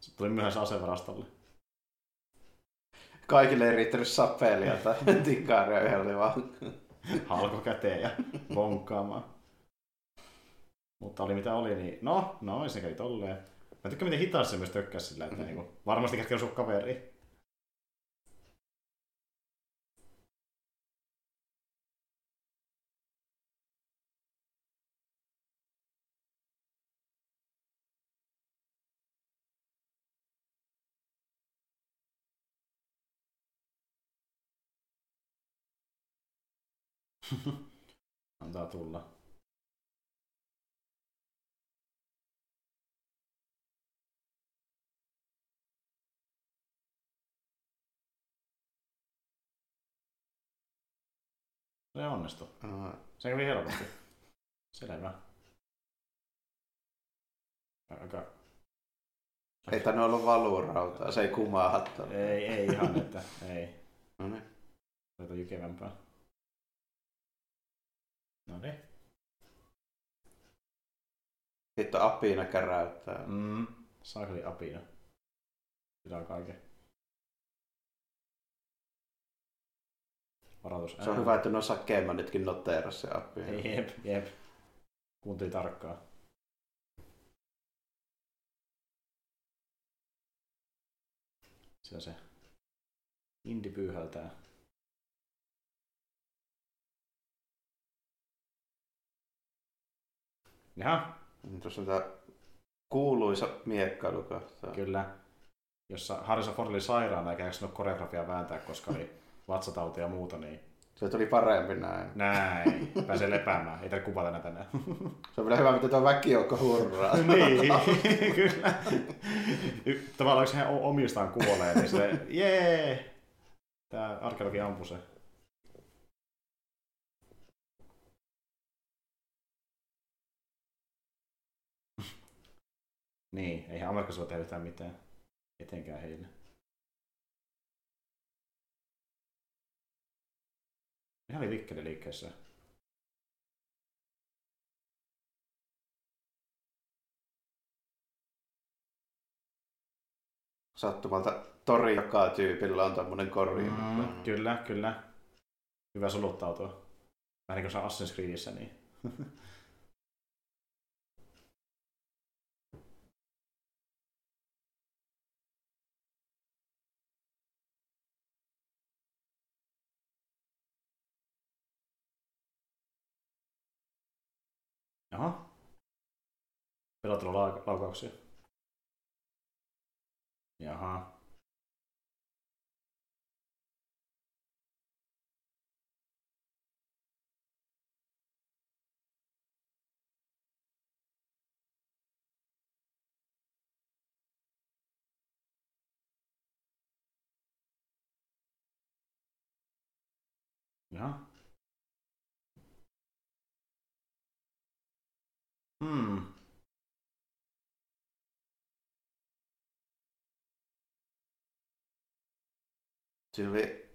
Se tuli myöhässä asevarastolle. Kaikille ei riittänyt sapelia tai [LAUGHS] tikaria, yhdellä vaan Halko käteen ja bonkkaamaan. Mutta oli mitä oli, niin no, no, se kävi tolleen. Mä tykkään miten hitaasti se myös tökkäsi sillä, että Mhm. niinku, varmasti kätken sun kaveri. [LAUGHS] Antaa tulla. Se onnistui. Aa, Se kävi helposti. Selvä. Aika... Ei tainnut olla valurautaa, se ei kumahata. Ei, ei ihan, että ei. No niin. Se on jykevämpää. No niin. Hitto apina käräyttää. Mm. Saakeli apina. Pitää kaiken. Varoitus. Se on hyvä, että no Sakkeema nytkin noteerasi se appi. Jep, jep. Kuunteli tarkkaan. Siellä se Indi pyyhältää. Jaha, Niin Tuossa on tää kuuluisa miekkailukohta. kyllä. Jossa Harrison Ford oli sairaana eikä jaksanut koreografiaa vääntää, koska oli vatsatautia ja muuta, niin Se tuli parempi näin. näin, [LAUGHS] pääsee lepäämään. Ei tarvitse kuvata näitä tänään. [LAUGHS] Se on vielä hyvä, miten tuo väkijoukko hurraa. [LAUGHS] niin, kyllä. Tavallaan jos hän omistaan kuolee, niin se, jee, tää arkeologi ampui se. Niin, eihän Amerikassa voi tehdä yhtään mitään. Etenkään heille. Ihan oli liikkeelle liikkeessä. Sattumalta tori joka tyypillä on tommonen kori. Mm, kyllä, kyllä. Hyvä soluttautua. Vähän niin kuin se Assassin's Creedissä, niin. [LAUGHS] Jaha. Pelottelulaukauksia. Jaha. Jaha. Hmm. Oli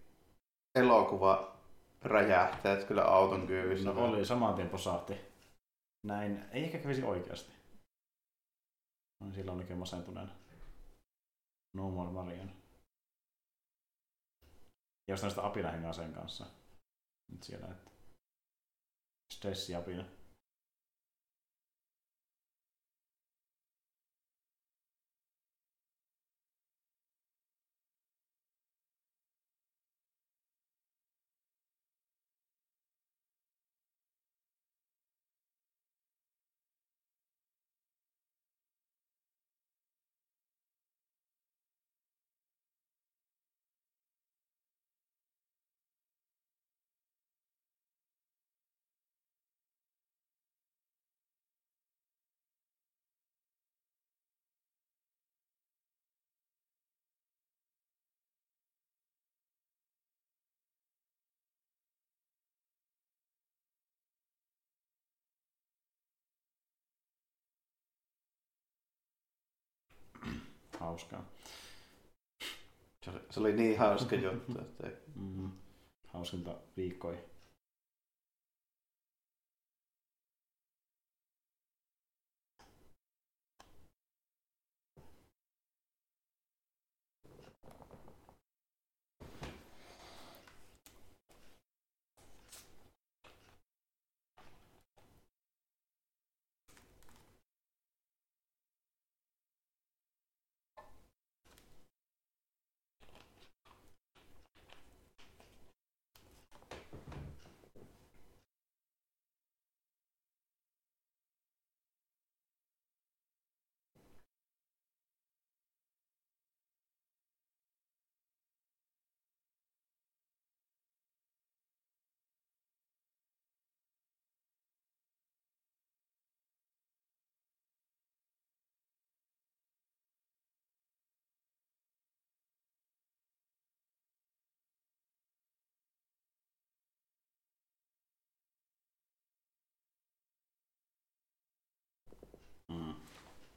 elokuva räjähteet kyllä auton kyyvissä. No oli, saman tien posahti. Näin, ei ehkä kävisi oikeasti. No, silloin oikein masentuneena. No more Marian. Ja jos näistä apina hengaa sen kanssa. Nyt siellä, että stressi apina. Hauskaa. Se oli, se oli niin hauska juttu, että ei- Mm. Hauskinta viikkoja.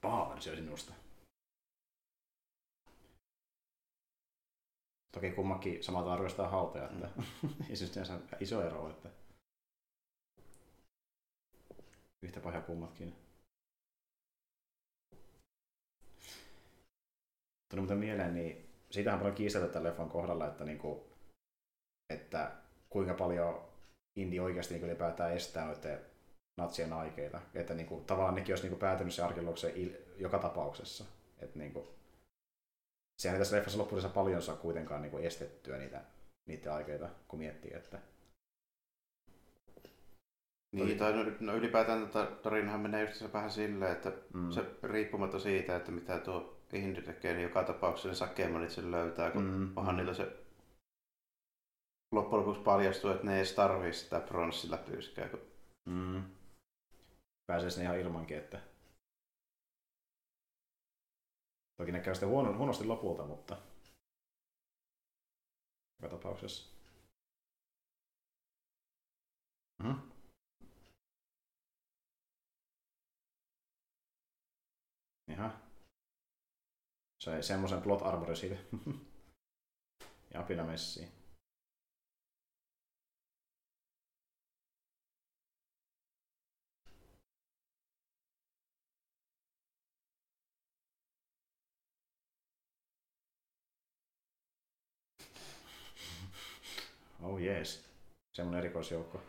Paha versio sinusta. Toki kummakin samalta arvostaa hauteja, että [LAUGHS] ei se sinänsä iso ero, että yhtä pahoja kummatkin. Tuli muuten mieleen, niin siitähän on paljon kiistelty tämän leffan kohdalla, että, niinku, että kuinka paljon Indi oikeasti niin ylipäätään estää noiden natsien aikeita. Että niin kuin, tavallaan nekin olisi niin kuin, päätynyt se arkeologiseen il- joka tapauksessa. Että niin kuin, sehän ei tässä leffassa loppuudessa paljon saa kuitenkaan niin kuin, estettyä niitä, niitä aikeita, kun miettii, että Niin, tai no, no ylipäätään tota, tarinahan menee just vähän silleen, että Mm. se riippumatta siitä, että mitä tuo Indy tekee, niin joka tapauksessa ne sakemanit sen löytää, kun Mm. onhan niillä se loppujen lopuksi paljastuu, että ne ei edes tarvii sitä pronssilla pyyskää, kun mm, pääsee sinne ihan ilmankin, että toki ne käy sitten huono, huonosti lopulta, mutta joka tapauksessa. Mm. Jaha. Se semmoisen plot armorin siitä. [LAUGHS] ja apina messiin. Oh jees. Semmonen erikoisjoukko.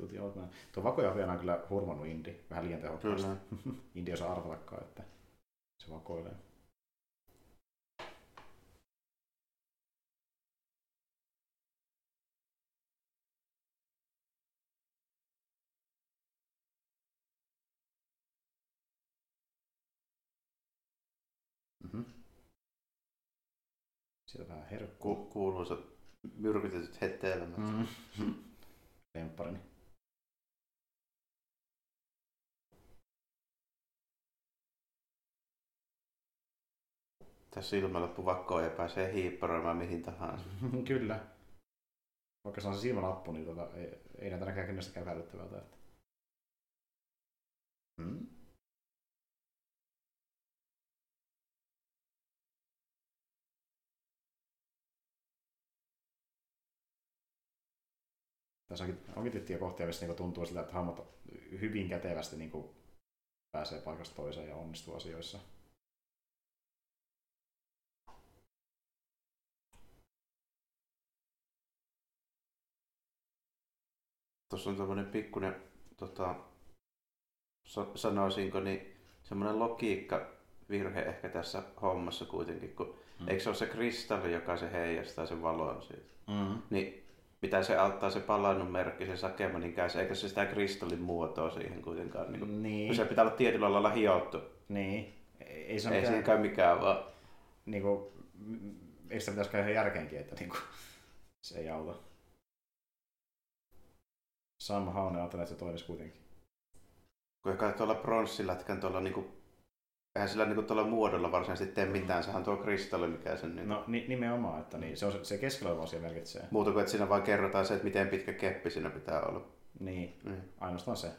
Tuuti Oldman. Tuo vakoja on kyllä hurmannut Indi vähän liian tehokkaasti. [LAUGHS] Indi osaa arvatakaan, että se vakoilee. Mhm. Sieltä vähän herkkuu. ku, kuuluisat myrkytetyt hetelmät. Mm. Lempparini. Tässä silmälappu vakkoon ja pääsee hiipparoimaan mihin tahansa. [LAUGHS] Kyllä. Vaikka se on se silmälappu, niin tota, ei, ei näitä näkään kennestäkään hälyttävältä. Että. Hmm? Tässä onkin, onkin tiettyjä kohtia, missä niinku tuntuu siltä, että hahmot hyvin kätevästi niinku pääsee paikasta toiseen ja onnistuu asioissa. Tuossa on tämmöinen pikkuinen, tota, sa- sanoisinko, niin semmoinen logiikka virhe ehkä tässä hommassa kuitenkin, kun Mm. eikö se ole se kristalli, joka se heijastaa sen valon siitä? Mm. Niin mitä se auttaa se palannut merkki, se sakemanin käsi, eikä se sitä kristallin muotoa siihen kuitenkaan. Niin kuin, Niin, kun se pitää olla tietyllä lailla hiottu. niin. Ei, se Ei ole siinä käy mikään vaan. niinku, m- eikö sitä pitäisi käydä ihan järkeenkin, että niinku, se ei auta. Somehow ne ajattelee, että se toimisi kuitenkin. Kun kai tuolla pronssilätkän tuolla niinku, eihän sillä niinku tuolla muodolla varsinaisesti tee mitään, sehän tuo kristalli, mikä sen niin, No ni, nimenomaan, että niin, se, on, se- se keskellä oleva asia merkitsee. Muuta kuin, että siinä vaan kerrotaan se, että miten pitkä keppi siinä pitää olla. Niin, Mm. ainoastaan se.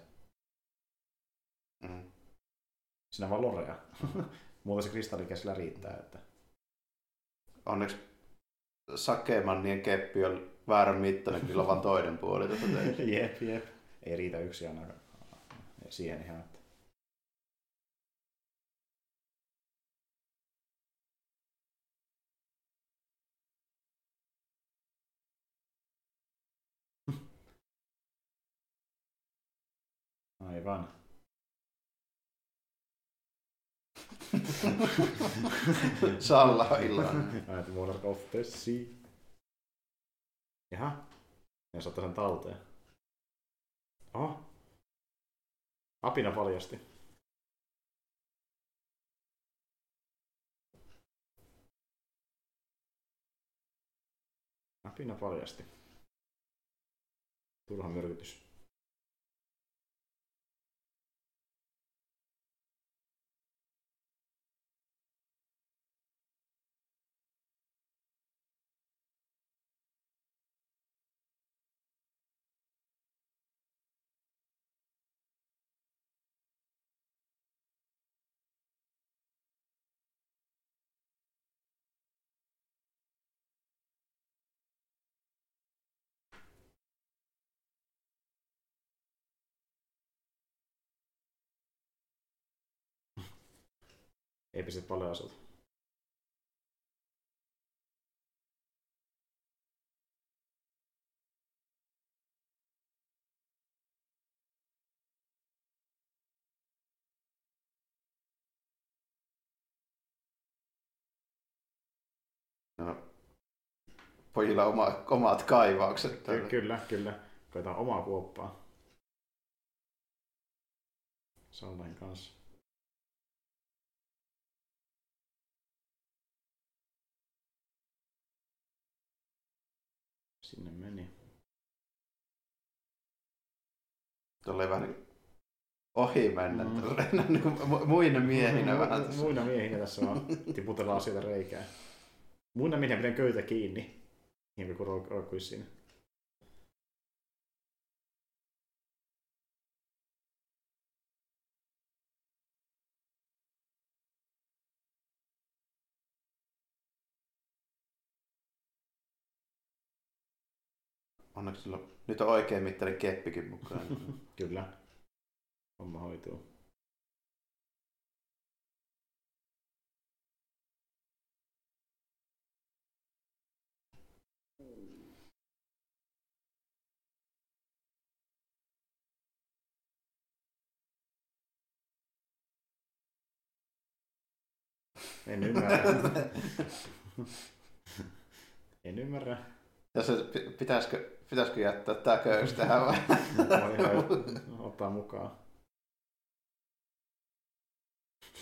Mm. Siinä vaan lorea. [LAUGHS] Muuten se kristalli keskellä riittää. Että... Onneksi sakemannien keppi on väärän mittainen, kyllä vaan toinen puoli. Tuota teitä. [LAUGHS] jep, jep. Ei riitä yksi aina siihen ihan. Että... Aivan. [LAUGHS] Salla on iloinen. At Water of the Sea. Jaha. Ja ottaa sen talteen. Oho. Apina paljasti. Höpinä paljasti. Turha myrkytys. Ei pistä paljon asulta. No, pojilla oma, omat kaivaukset. Ky- kyllä, kyllä. Koetaan omaa kuoppaa. Sallain kanssa. Sinne meni. Tulee vähän niin ohi mennä. Mm. Mm. [LAUGHS] niin muina miehinä vähän. tässä. Muina miehinä tässä vaan tiputellaan sieltä reikää. Muina miehinä pidän köytä kiinni. Niin kuin ro- roikkuisi siinä. Onneksi sulla nyt on oikein mittainen keppikin mukaan. [LAUGHS] Kyllä. Homma hoituu. En ymmärrä. [LAUGHS] en ymmärrä. Ja se, pi- pitäisikö, pitäisikö jättää tämä köys tähän vai? Voi ihan ottaa mukaan.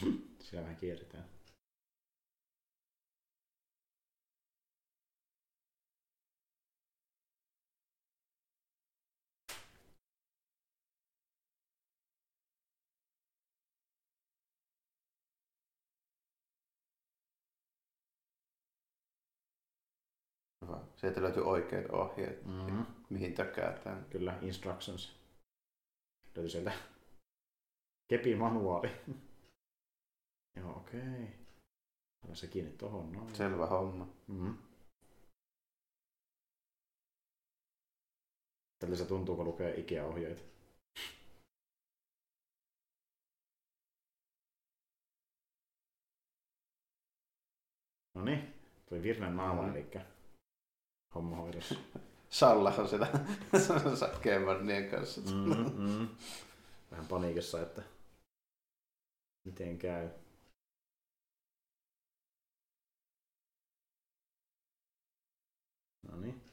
[LAUGHS] Siellä vähän kierretään. Sieltä löytyy oikeat ohjeet, Mm-hmm. mihin tökäätään. Kyllä, instructions. Löytyy sieltä kepin manuaali. [LAUGHS] Joo, okei. Okay. se kiinni tohon noin. Selvä homma. Mm-hmm. Tältä se tuntuu, kun lukee Ikea-ohjeita. [LAUGHS] No niin, tuli virnan naama, Mm. eli homma hoidossa. Sallahan sitä [LAUGHS] sakkeenvarnien kanssa. Mm, mm. Vähän paniikissa, että miten käy. No niin.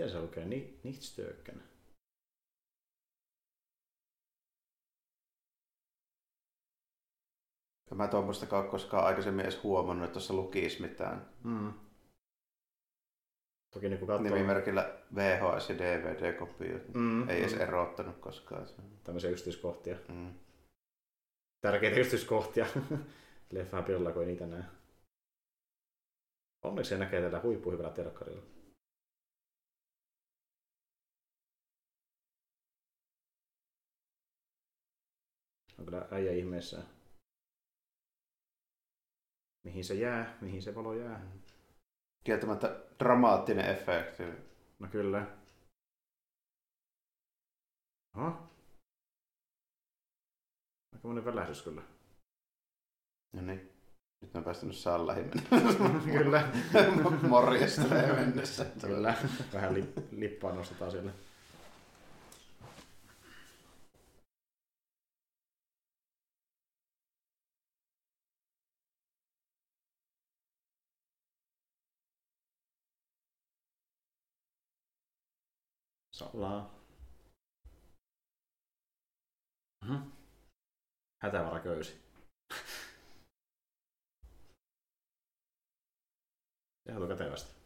Miten se lukee? Ni- Nichtstöken. Mä tuommoista ole koskaan aikaisemmin edes huomannut, että tuossa lukisi mitään. Mm. Toki niin kun katsoo Nimimerkillä VHS ja DVD-kopio. mm, Ei edes mm, erottanut koskaan. tämmöisiä yksityiskohtia. Mm. Tärkeitä yksityiskohtia. [LAUGHS] Leffaa pilalla, kun ei niitä näe. Onneksi se näkee tällä huippuhyvällä telkkarilla. On kyllä äijä ihmeessä. Mihin se jää, mihin se valo jää. Kieltämättä dramaattinen efekti. No kyllä. Oho. Aika monen välähdys kyllä. No niin. Nyt mä päästänyt sallahin [LAUGHS] kyllä. [LAUGHS] Morjestelee mennessä. Kyllä. Vähän li- lippaa nostetaan siellä. Salaa. Mhm. Hätävaraköysi. Sehän [LAUGHS] on kätevästi.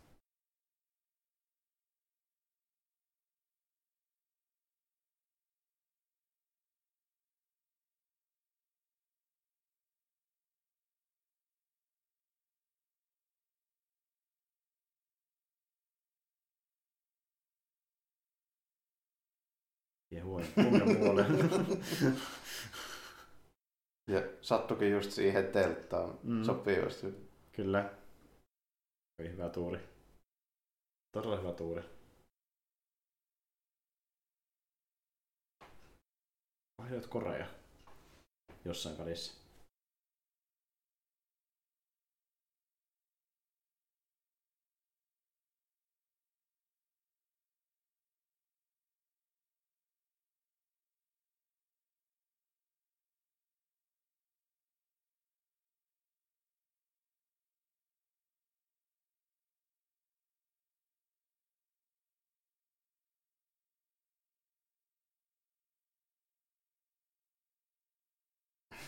Ja huono, kuinka puolen. Ja sattukin just siihen telttaan Mm. sopivasti. Kyllä. Oli hyvä tuuri. Todella hyvä tuuri. Vaihdoit Korea jossain välissä.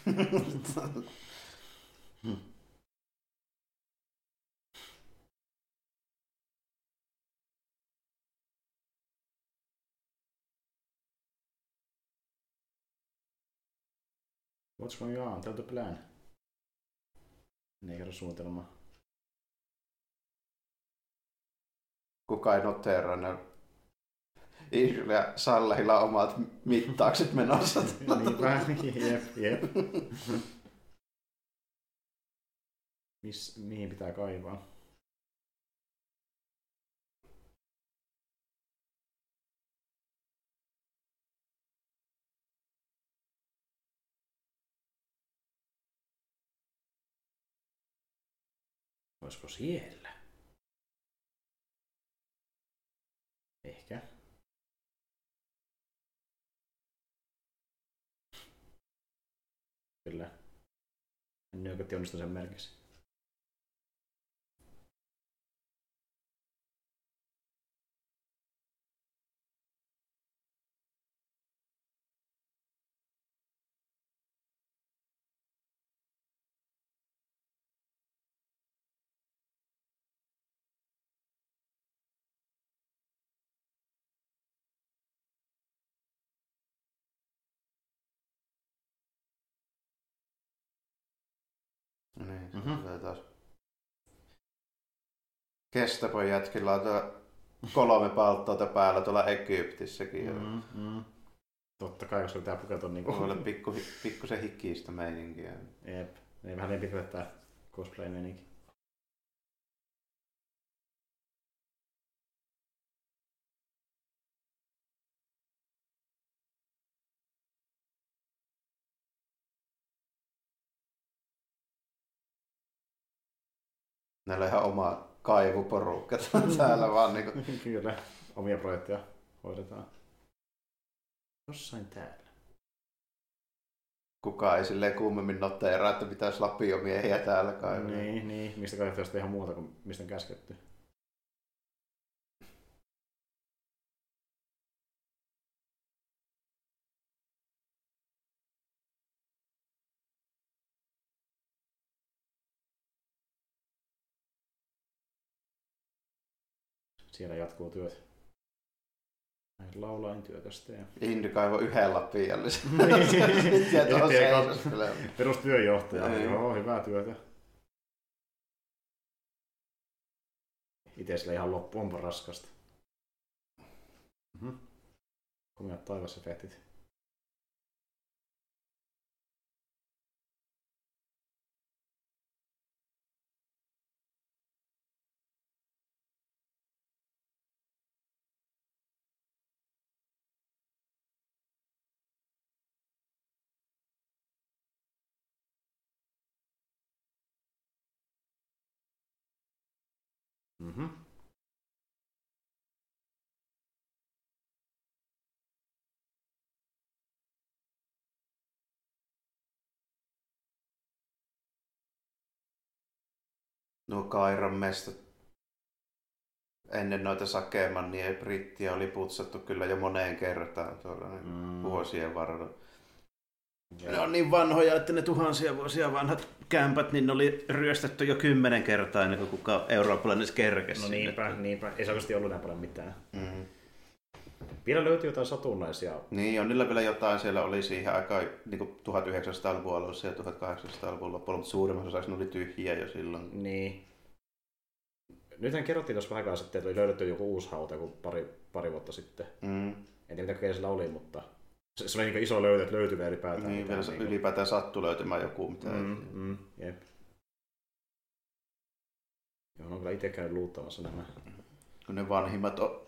What's going on? Tell the plan. Ne ei kerro suunnitelmaa. Kuka ei noteeraa ne Iisillä ja Sallehilla omat mittaukset menossa. Niinpä, jep, jep. Mis, mihin pitää kaivaa? Olisiko siellä? Ehkä. Kyllä. Nyökötti onnistui sen merkissä. Niin, Mhm. mm-hmm. taas. Kestapon jätkillä on tuo kolme palttoota päällä tuolla Egyptissäkin. Mm. Mm, mm. Totta kai, koska pitää pukeutua niinku... Mulla oli pikku, pikkusen hikistä meininkiä. Jep. Ei vähän niin pitkälle tää cosplay-meininki. Näillä on ihan oma kaivuporukka [LAUGHS] täällä vaan niinku. [LAUGHS] Kyllä. Omia projekteja hoidetaan. Jossain täällä. Kukaan ei silleen kummemmin noteeraa, että pitäisi lapiomiehiä täällä kaivaa. Niin, niin. Mistä kai jostain ihan muuta kuin mistä on käsketty. Siellä jatkuu työt. Näin laulain työtästä ja... Indy kaivoi yhden lapiallisen. [LAUGHS] Niin. Perustyöjohtaja. Niin. Joo, hyvää työtä. Itse ihan loppu onpa raskasta. Mhm. Komeat taivasefektit. Nuo Kairan mestat ennen noita Sakemannia ja Brittiä oli putsattu kyllä jo moneen kertaan tuolla mm. Mm. vuosien varrella. Ja- Ne on niin vanhoja, että ne tuhansia vuosia vanhat kämpät, niin ne oli ryöstetty jo kymmenen kertaa ennen kuin kukaan eurooppalainen kerkesi. No sinne. niinpä, niinpä. Ei se oikeasti ollut näin paljon mitään. Mm. Vielä löytyy jotain satunnaisia. Niin, on niillä vielä jotain. Siellä oli siihen aikaan niin 1900-luvun alussa ja 1800-luvun lopulla, mutta suurimmassa osassa ne oli tyhjiä jo silloin. Niin. Nythän kerrottiin tuossa vähän aikaa sitten, että oli löydetty joku uusi hauta joku pari, pari vuotta sitten. Mm. En tiedä mitä kaikkea sillä oli, mutta se, se oli niin iso löytö, että löytyy vielä ylipäätään. Niin, mitään vielä niinku- ylipäätään sattui löytymään joku, mitä... Mm, mm, jep. Joo, on kyllä itse käynyt luuttamassa nämä. Kun ne vanhimmat on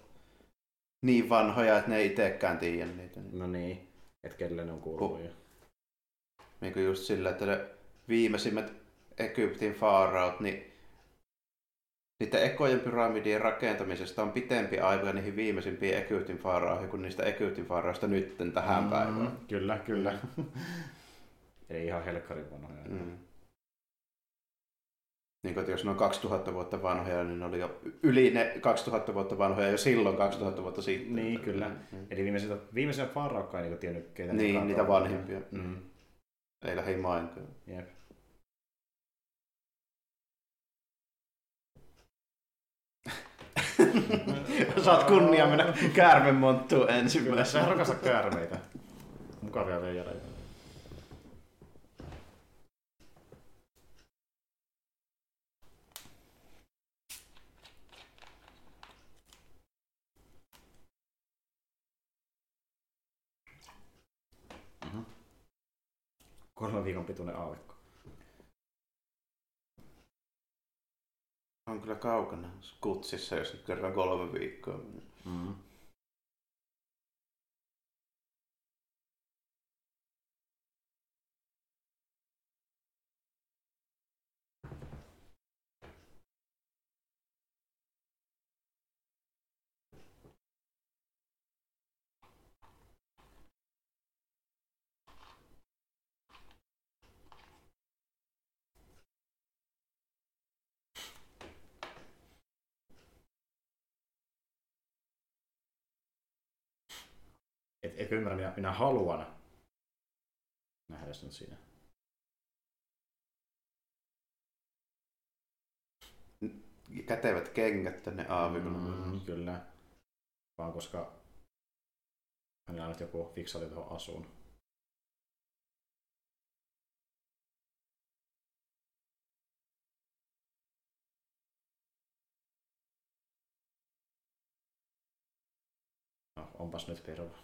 niin vanhoja, että ne ei itsekään tiedä niitä. No niin, että kelle ne on kuullut. Ja... Niin kuin just sillä, että ne viimeisimmät Egyptin faaraut, niin niiden ekojen pyramidien rakentamisesta on pitempi aika niihin viimeisimpiin Egyptin faaraoihin kuin niistä Egyptin faaraoista nytten tähän mm. päivään. Kyllä, kyllä. [LAUGHS] Ei ihan helkkarin vanhoja. Mm. Niin kuin, että jos ne on 2000 vuotta vanhoja, niin ne oli jo yli ne 2000 vuotta vanhoja jo silloin 2000 vuotta sitten. Niin, kyllä. Mm. Eli viimeisenä, viimeisenä faaraukkaan ei niin tiennyt, keitä Niin, niitä vanhimpia. Mm, Ei lähi mainkaan. jep. [LAUGHS] Saat kunnia mennä käärmemonttuun Kyllä, ensimmäisenä. sä rakastat käärmeitä. Mukavia veijareita. Kolmen viikon pituinen aavikko. On kyllä kaukana skutsissa, jos nyt kerran kolme viikkoa. Mm. Etkö ymmärrä, minä, minä haluan nähdä sinut siinä. Kätevät kengät tänne aavikolle. Mm, kyllä. Vaan koska hänellä on nyt joku fiksaali tuohon asuun. No, onpas nyt perua.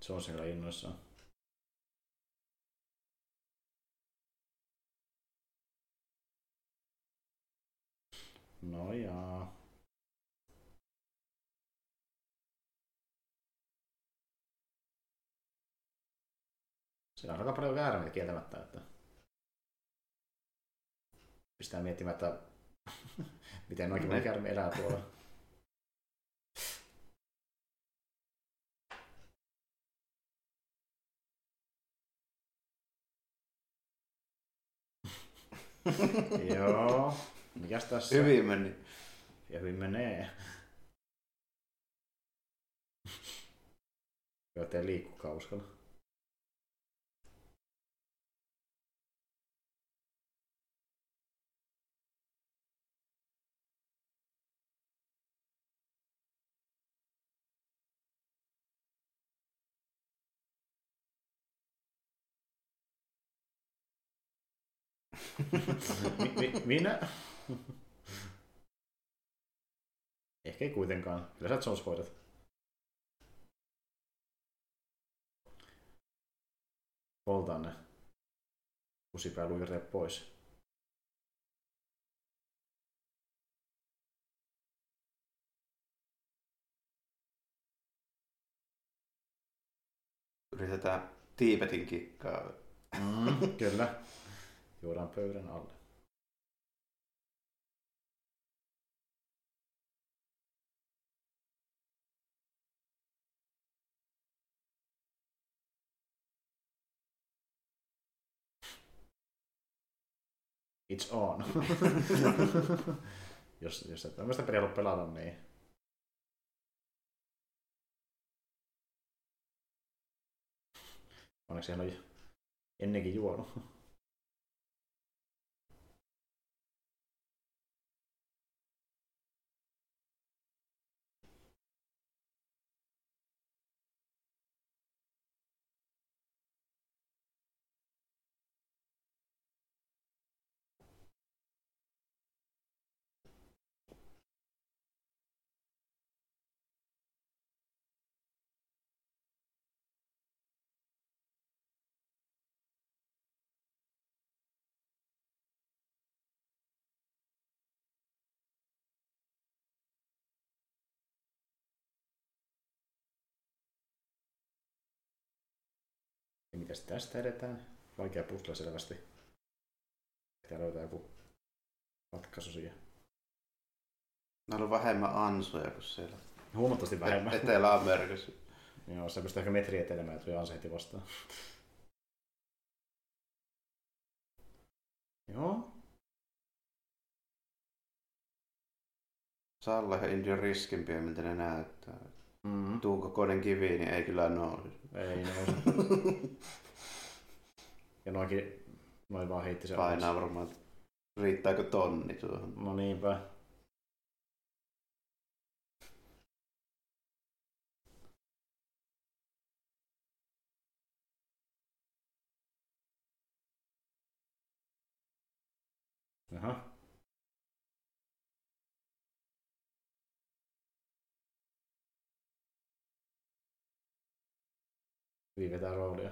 Se on siellä innoissaan. No jaa. Siellä on aika paljon käärmeitä kieltämättä, että pistää miettimään, että [LAUGHS] miten noinkin moni käärme elää tuolla. [LAUGHS] Joo. Mikäs tässä? Hyvin meni. Ja hyvin menee. Joo, ettei liikkukaan uskalla. mi, mi, minä? Ehkä ei kuitenkaan. Kyllä sä Jones voitat. Poltaan ne kusipää luikerteet pois. Yritetään Tiibetin kikkaa. Äh, mm, kyllä. Juodaan pöydän alle. It's on. [LAUGHS] jos, jos et tämmöistä peliä halua pelata, niin Onneksi hän on ennenkin juonut. Mitäs tästä edetään? Vaikea puzzle selvästi. Pitää löytää joku ratkaisu siihen. Näillä on vähemmän ansoja kuin siellä Huomattavasti vähemmän. Etelä-Amerikassa. Joo, se pystyy ehkä metri etelemään ja tuli ansa heti vastaan. Joo. Saa olla ihan Indian riskimpiä, miltä ne näyttää. Mm. Tuun kokoinen kivi, niin ei kyllä nouse. Ei nouse. [LAUGHS] ja noinkin, noin vaan heitti se Painaa alas. varmaan, riittääkö tonni tuohon. No niinpä. Jaha. Hyvin vetää roolia.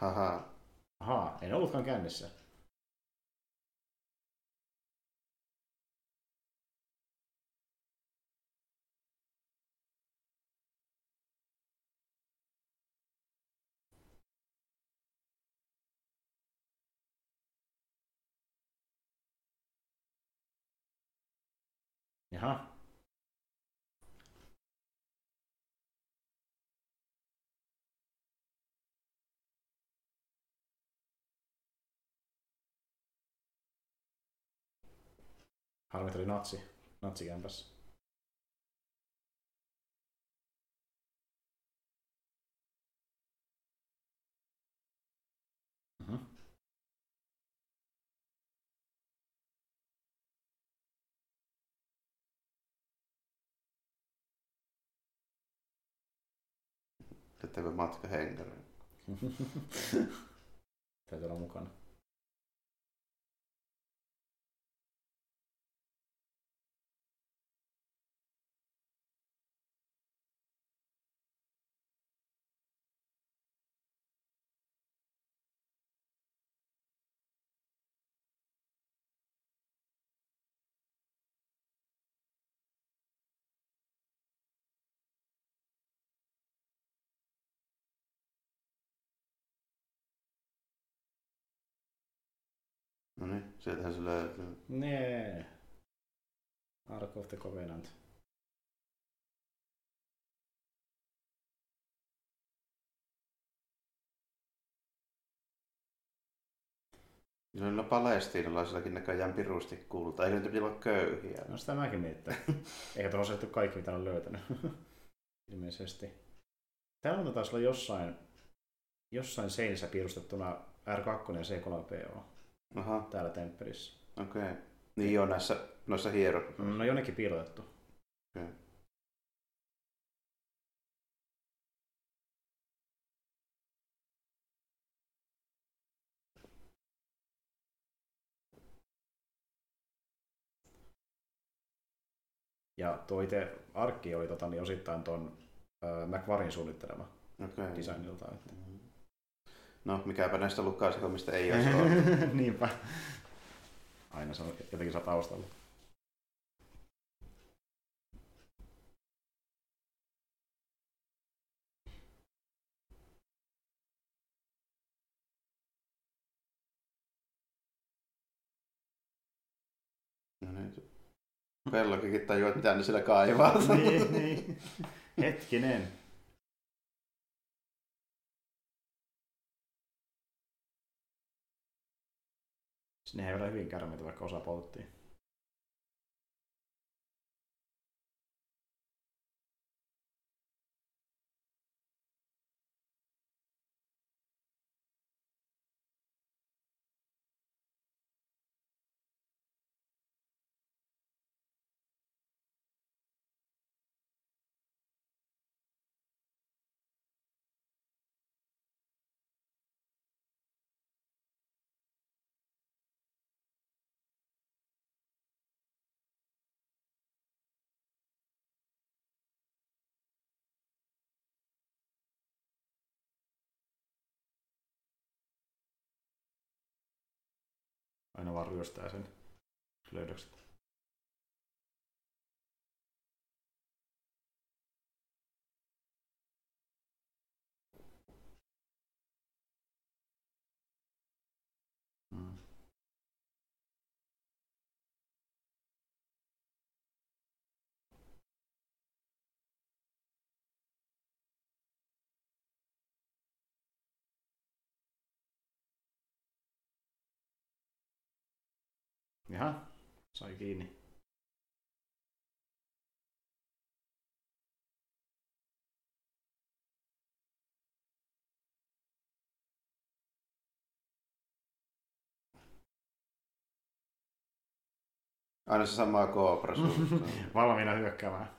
Haha. Ahaa, en ollutkaan kännissä. Jaha. Harmi, että oli natsi. Natsikämpässä. Sitten matka henkäreen. [LAUGHS] Täytyy olla mukana. Sieltähän se löytyy. Nee. Ark of the Covenant. Noilla palestiinalaisillakin näköjään pirusti kulta. Ei pidä olla köyhiä. No sitä mäkin miettää. Eikä tuohon osettu kaikki, mitä on löytänyt. [LAUGHS] Ilmeisesti. Täällä on taas olla jossain, jossain seinissä piirustettuna R2 ja C3PO Aha, täällä temppelissä. okei. Okay. Niin joo, näissä, noissa hiero. No jonnekin piilotettu. Okei. Ja tuo itse arkki oli tota, niin osittain tuon äh, McVarin suunnittelema Okei. designilta. Että. No, mikäpä näistä lukkausikommista ei olisi [LAUGHS] ollut. Niinpä. Aina se on jotenkin saa taustalla. No nyt. Pellokikin tajuaa, että mitä ne sillä kaivaa. [LAUGHS] niin, niin. Hetkinen. Sinne ei ole hyvin kärmeitä, vaikka osa polttiin. Aina vaan ryöstää sen löydökset. Jaha, sai kiinni. Aina se sama koopra. [LAUGHS] Valmiina hyökkäämään.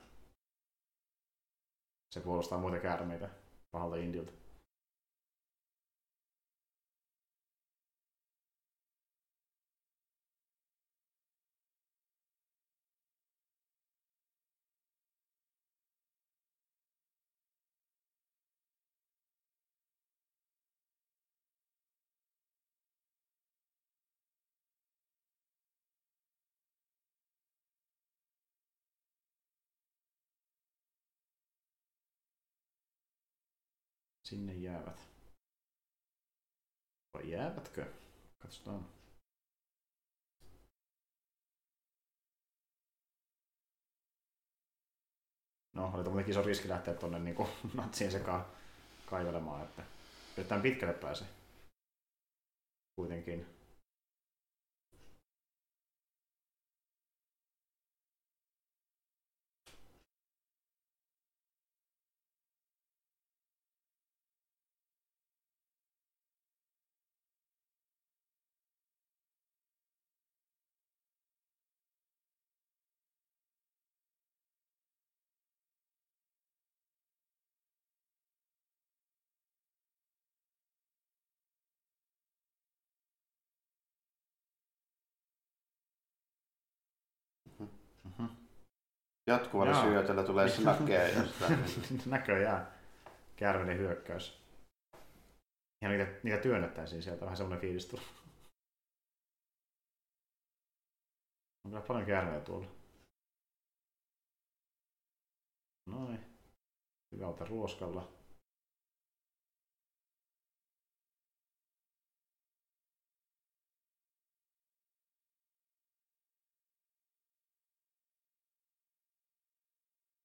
Se puolustaa muita käärmeitä pahalta indilta. Sinne jäävät. Vai jäävätkö? Katsotaan. No, oli tuommoinen iso riski lähteä tuonne niin [LAUGHS] natsien sekaan kaivelemaan, että yritetään pitkälle pääse. Kuitenkin. Jatkuvalla Jaa. syötöllä tulee snakkeja jostain. [LAUGHS] Näköjään. Käärmeiden hyökkäys. Ihan niitä, niitä työnnettäisiin sieltä, vähän semmoinen fiilis tuli. On kyllä paljon käärmeitä tuolla. Noin. Hyvältä ruoskalla.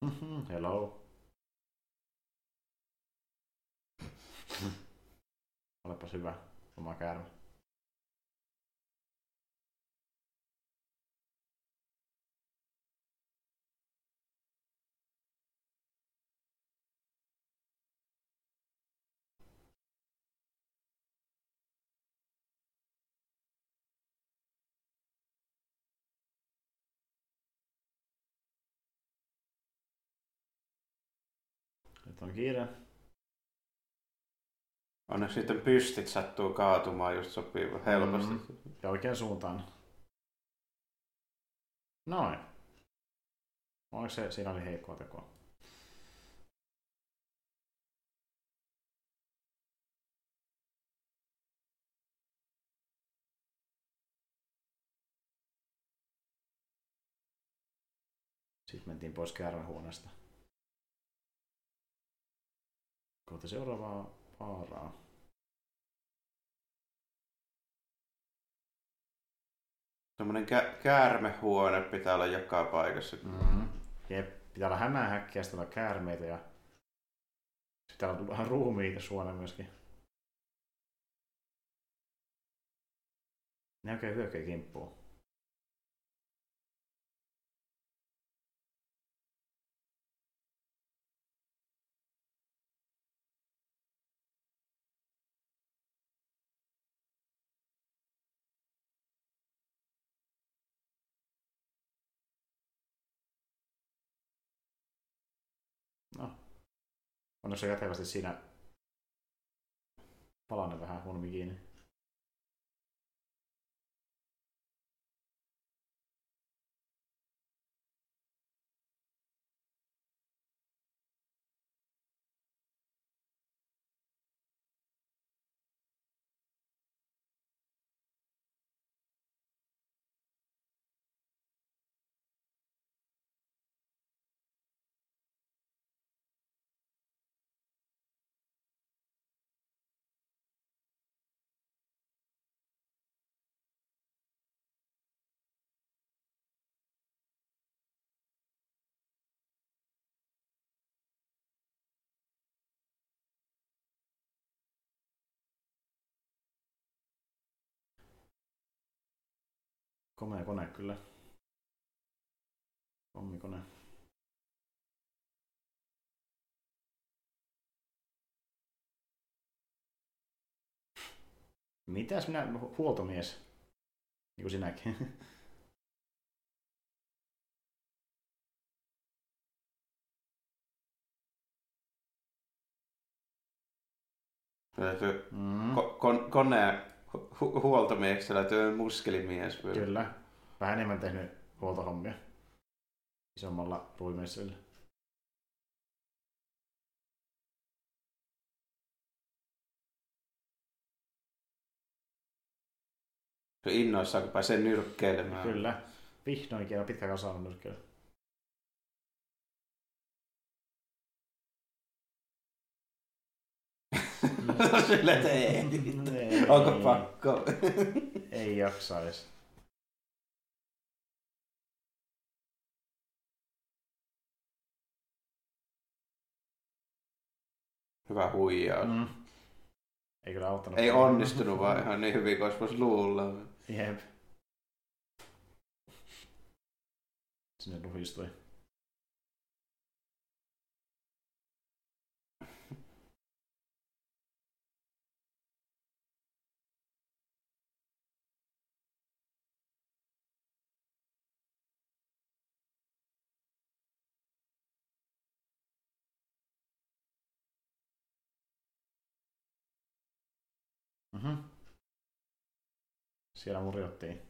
Mhm, Hello. [LAUGHS] Olepas hyvä, oma käärme. on kiire. Onneksi sitten pystit sattuu kaatumaan just sopii helposti. Mm-hmm. Ja oikein suuntaan. Noin. onko se, siinä oli heikkoa tekoa? Sitten mentiin pois kerran huoneesta. Kohta seuraavaa vaaraa. Semmoinen kä- käärmehuone pitää olla joka paikassa. Mm-hmm. Jep, pitää olla hämähäkkiä, sitten olla käärmeitä ja sitten on vähän ruumiita suona myöskin. Ne oikein hyökkää kimppuun. Onneksi on jätevästi siinä palanen vähän huonommin kiinni. Komea kone kyllä. Pommikone. Mitäs minä, hu- huoltomies? Niin kuin sinäkin. Löytyy Mm, ko- kon- koneen hu- huoltomieheksi löytyy muskelimies. vielä. kyllä. Vähän enemmän tehnyt huoltohommia. Isommalla on innoissaan, kun pääsee nyrkkeilemään. Kyllä. Vihdoinkin on pitkä kasaan nyrkkeellä. Sille et ei. Ei. Onko pakko? Ei jaksais. Hyvä huijaus. Mm. Ei kyllä auttanut. Ei onnistunut vaan ihan niin hyvin kuin olisi luulla. Jep. Sinne luhistui. Siellä murjottiin.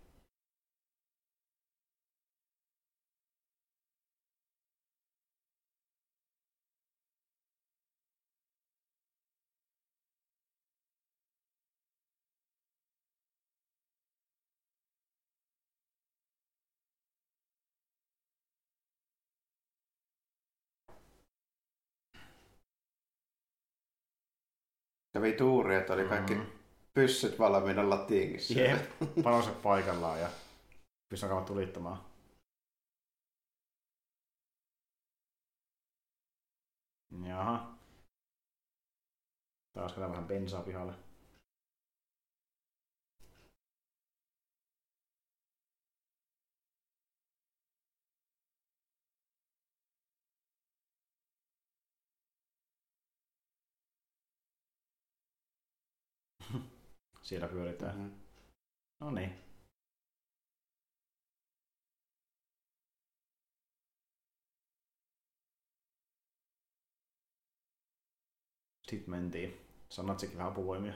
Kävi tuuri, että oli kaikki Mhm. Pyssyt valmiina latiinissa. Jep, panoset paikallaan ja pystyn tulittamaan. Jaha. Taas vähän bensaa pihalle. Siellä pyöritään. Mhm. No niin. Sitten mentiin. Sanat sekin vähän apuvoimia.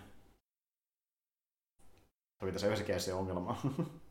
Toki tässä yhdessäkin se ongelma. [LAUGHS]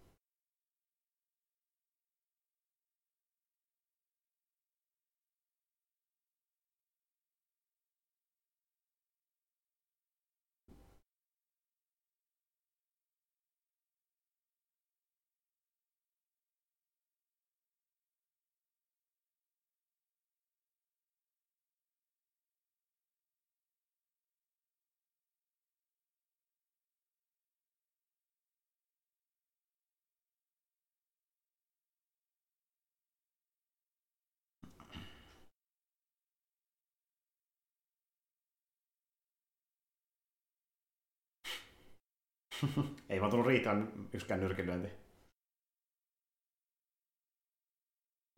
Ei vaan tullut riittävän yksikään nyrkilyönti.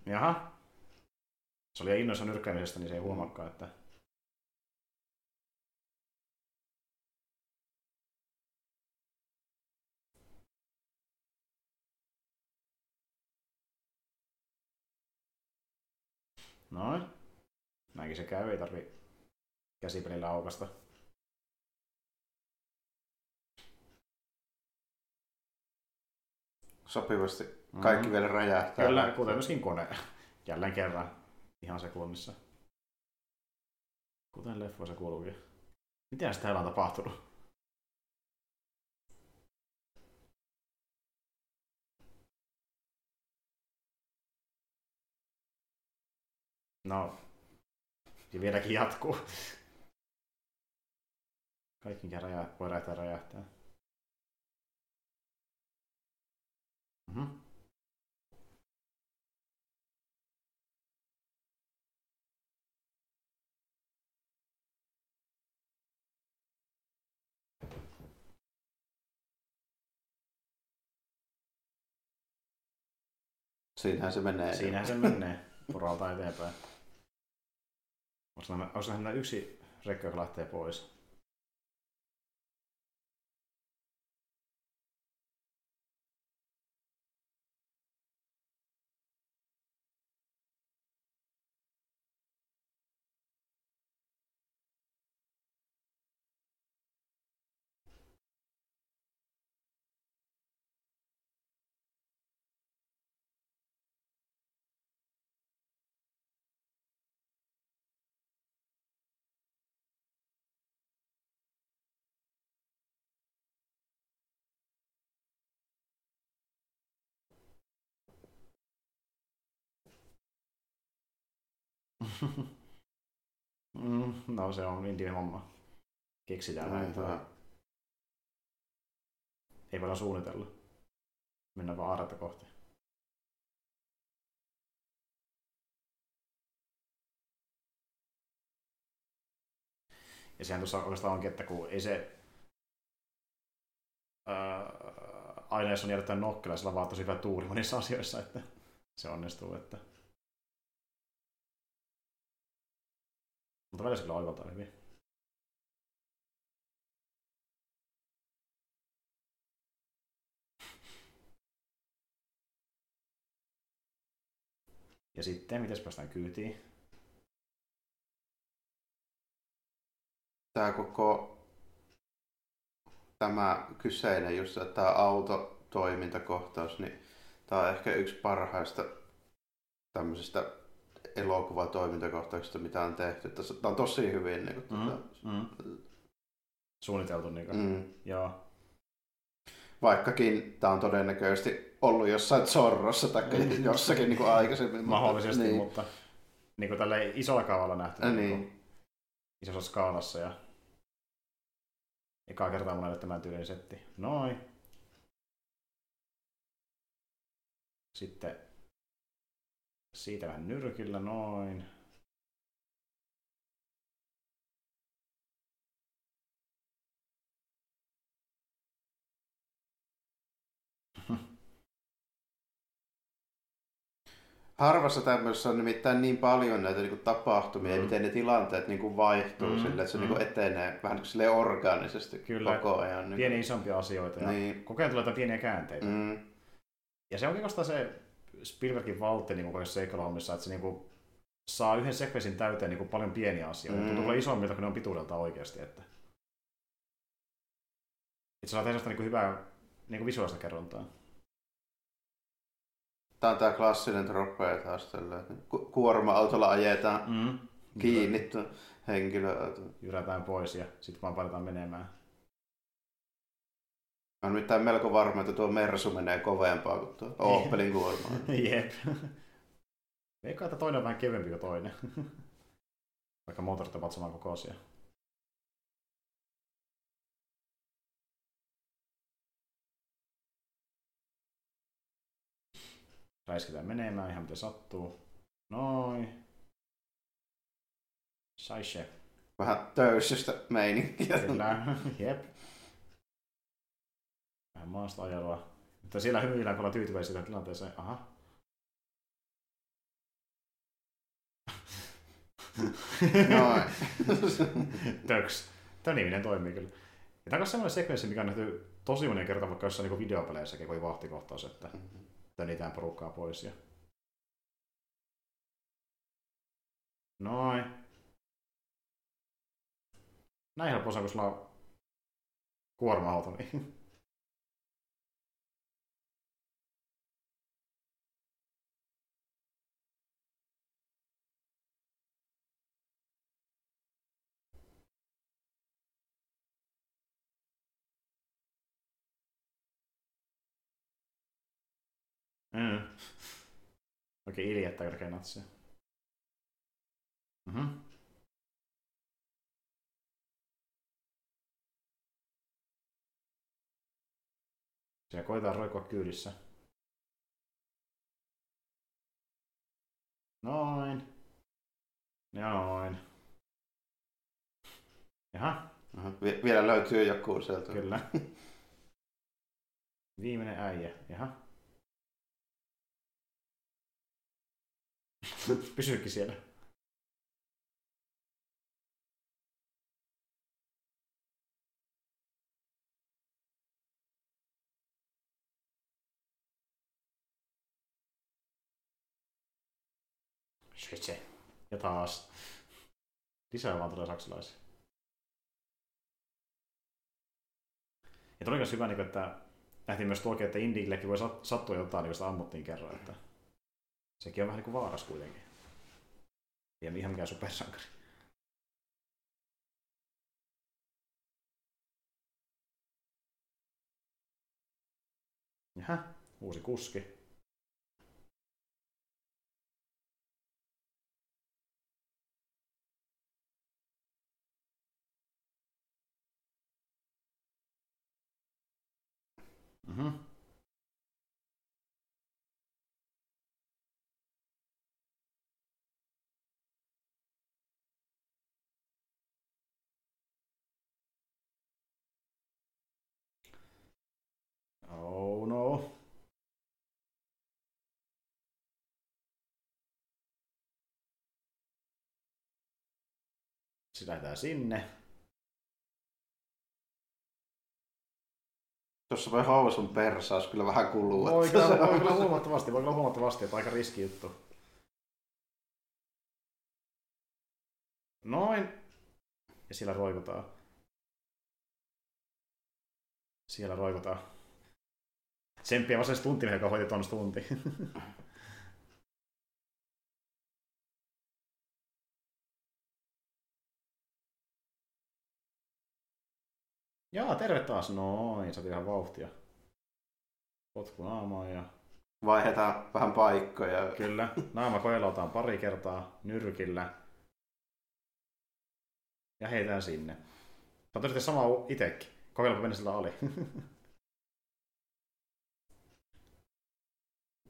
Jaha. Se oli innoissa nyrkkäämisestä, niin se ei huomaakaan, että... Noin. Näinkin se käy, ei tarvi käsipelillä aukasta. Sopivasti. Kaikki Mhm. vielä räjähtää. Kyllä, kuten myöskin kone. [LAUGHS] Jälleen kerran. Ihan sekunnissa. Kuten leffoissa kuuluukin. Mitä sitä täällä on tapahtunut? No, ja vieläkin jatkuu. Kaikki mikä räjää, voi räjähtää räjähtää. Mhm. Siinähän se menee. Siinähän se menee poralta eteenpäin. Onko nähdä yksi rekka, joka lähtee pois? Mm, no se on indie homma. Keksitään näin. Aivan. Ei voida suunnitella. Mennään vaan aaretta kohti. Ja sehän tuossa oikeastaan onkin, että kun ei se ää, aina jos on järjestetään nokkela, sillä on vaan tosi hyvä tuuri monissa asioissa, että se onnistuu. Että... Mutta välillä se kyllä oivaltaa hyvin. Ja sitten, miten päästään kyytiin? Tämä koko tämä kyseinen just tämä autotoimintakohtaus, niin tämä on ehkä yksi parhaista tämmöisistä elokuvatoimintakohtauksista, mitä on tehty. Tämä on tosi hyvin niin kuin, Mm. tota, Mm. Suunniteltu niin kuin. mm. Joo. Vaikkakin tämä on todennäköisesti ollut jossain Zorrossa tai Mm. jossakin niin kuin aikaisemmin. mutta- Mahdollisesti, niin. mutta niin kuin tällä isolla kaavalla nähty. Äh, niin. niin. isossa skaalassa ja ekaa kertaa monelle tämän tyylinen setti. Noin. Sitten siitä vähän nyrkillä, noin. Harvassa tämmöisessä on nimittäin niin paljon näitä niin kuin, tapahtumia mm. miten ne tilanteet niin kuin, vaihtuu Mm, sille, että se mm. niin kuin, etenee vähän niin kuin, silleen orgaanisesti Kyllä. koko ajan. Niin Pieniä isompia asioita ja Niin. koko ajan tulee pieniä käänteitä. Mm. Ja se on oikeastaan se Spielbergin valtti niin kaikissa seikkailuhommissa, että se niin kuin, saa yhden sekvensin täyteen niin kuin, paljon pieniä asioita. Mm. Tuntuu isommilta, kun ne on pituudelta oikeasti. Että, että saa tehdä sitä niin kuin, hyvää niin kuin visuaalista kerrontaa. Tämä on tämä klassinen trope taas tällä, että ku- kuorma-autolla ajetaan Mm. kiinni tuo henkilö. Jyrätään pois ja sitten vaan painetaan menemään. On nimittäin melko varma, että tuo Mersu menee kovempaa kuin tuo Opelin kuorma. [LAUGHS] Jep. Veikkaa, että toinen on vähän kevyempi kuin toinen. [LAUGHS] Vaikka moottorit ovat saman kokoisia. Räiskitään menemään ihan miten sattuu. Noin. Saishe. Vähän töysystä meininkiä. Kyllä. Jep. Vähän maasta ajelua. Mutta siellä hymyillään, kun ollaan tyytyväisiä tilanteeseen. Aha. Noin. [LAUGHS] Töks. Tämä niminen toimii kyllä. Ja tämä on semmoinen sekvenssi, mikä on nähty tosi monen kerta vaikka jossain niin videopeleissäkin, kun oli vahtikohtaus, että tönitään porukkaa pois. Ja... Noin. Näin helppo on, kun sulla on kuorma-auto. Niin. Mm. Oikein iljettä kerkee natsia. Mhm. Siellä koetaan roikua kyydissä. Noin. Noin. Jaha, Aha, vi- vielä löytyy joku sieltä. kyllä. Viimeinen äijä. Jaha. Pysyykin siellä. Schwitze. Ja taas. Lisää vaan tulee saksalaisia. Ja tuli myös hyvä, niin että nähtiin myös tuokin, että Indiillekin voi sat- sattua jotain, niin sitä ammuttiin kerran. Että sekin on vähän niin kuin vaaras kuitenkin. Ei ihan mikään supersankari. Jaha, uusi kuski. Mhm. Oh no. Sitten lähdetään sinne. Tuossa voi housun persaus kyllä vähän kuluu. Voi kyllä, se voi kyllä huomattavasti, voi kyllä huomattavasti, että aika riski juttu. Noin. Ja siellä roikutaan. Siellä roikutaan. Tsemppiä vasta tunti, joka hoiti tuon tunti. [LAUGHS] Jaa, terve taas. Noin, sä ihan vauhtia. Potku naamaan ja Vaihdetaan vähän paikkoja. Kyllä, naama koelotaan pari kertaa nyrkillä. Ja heitään sinne. Sä oot sitten sama itekin. Kokeilepa mennä sillä oli. [LAUGHS]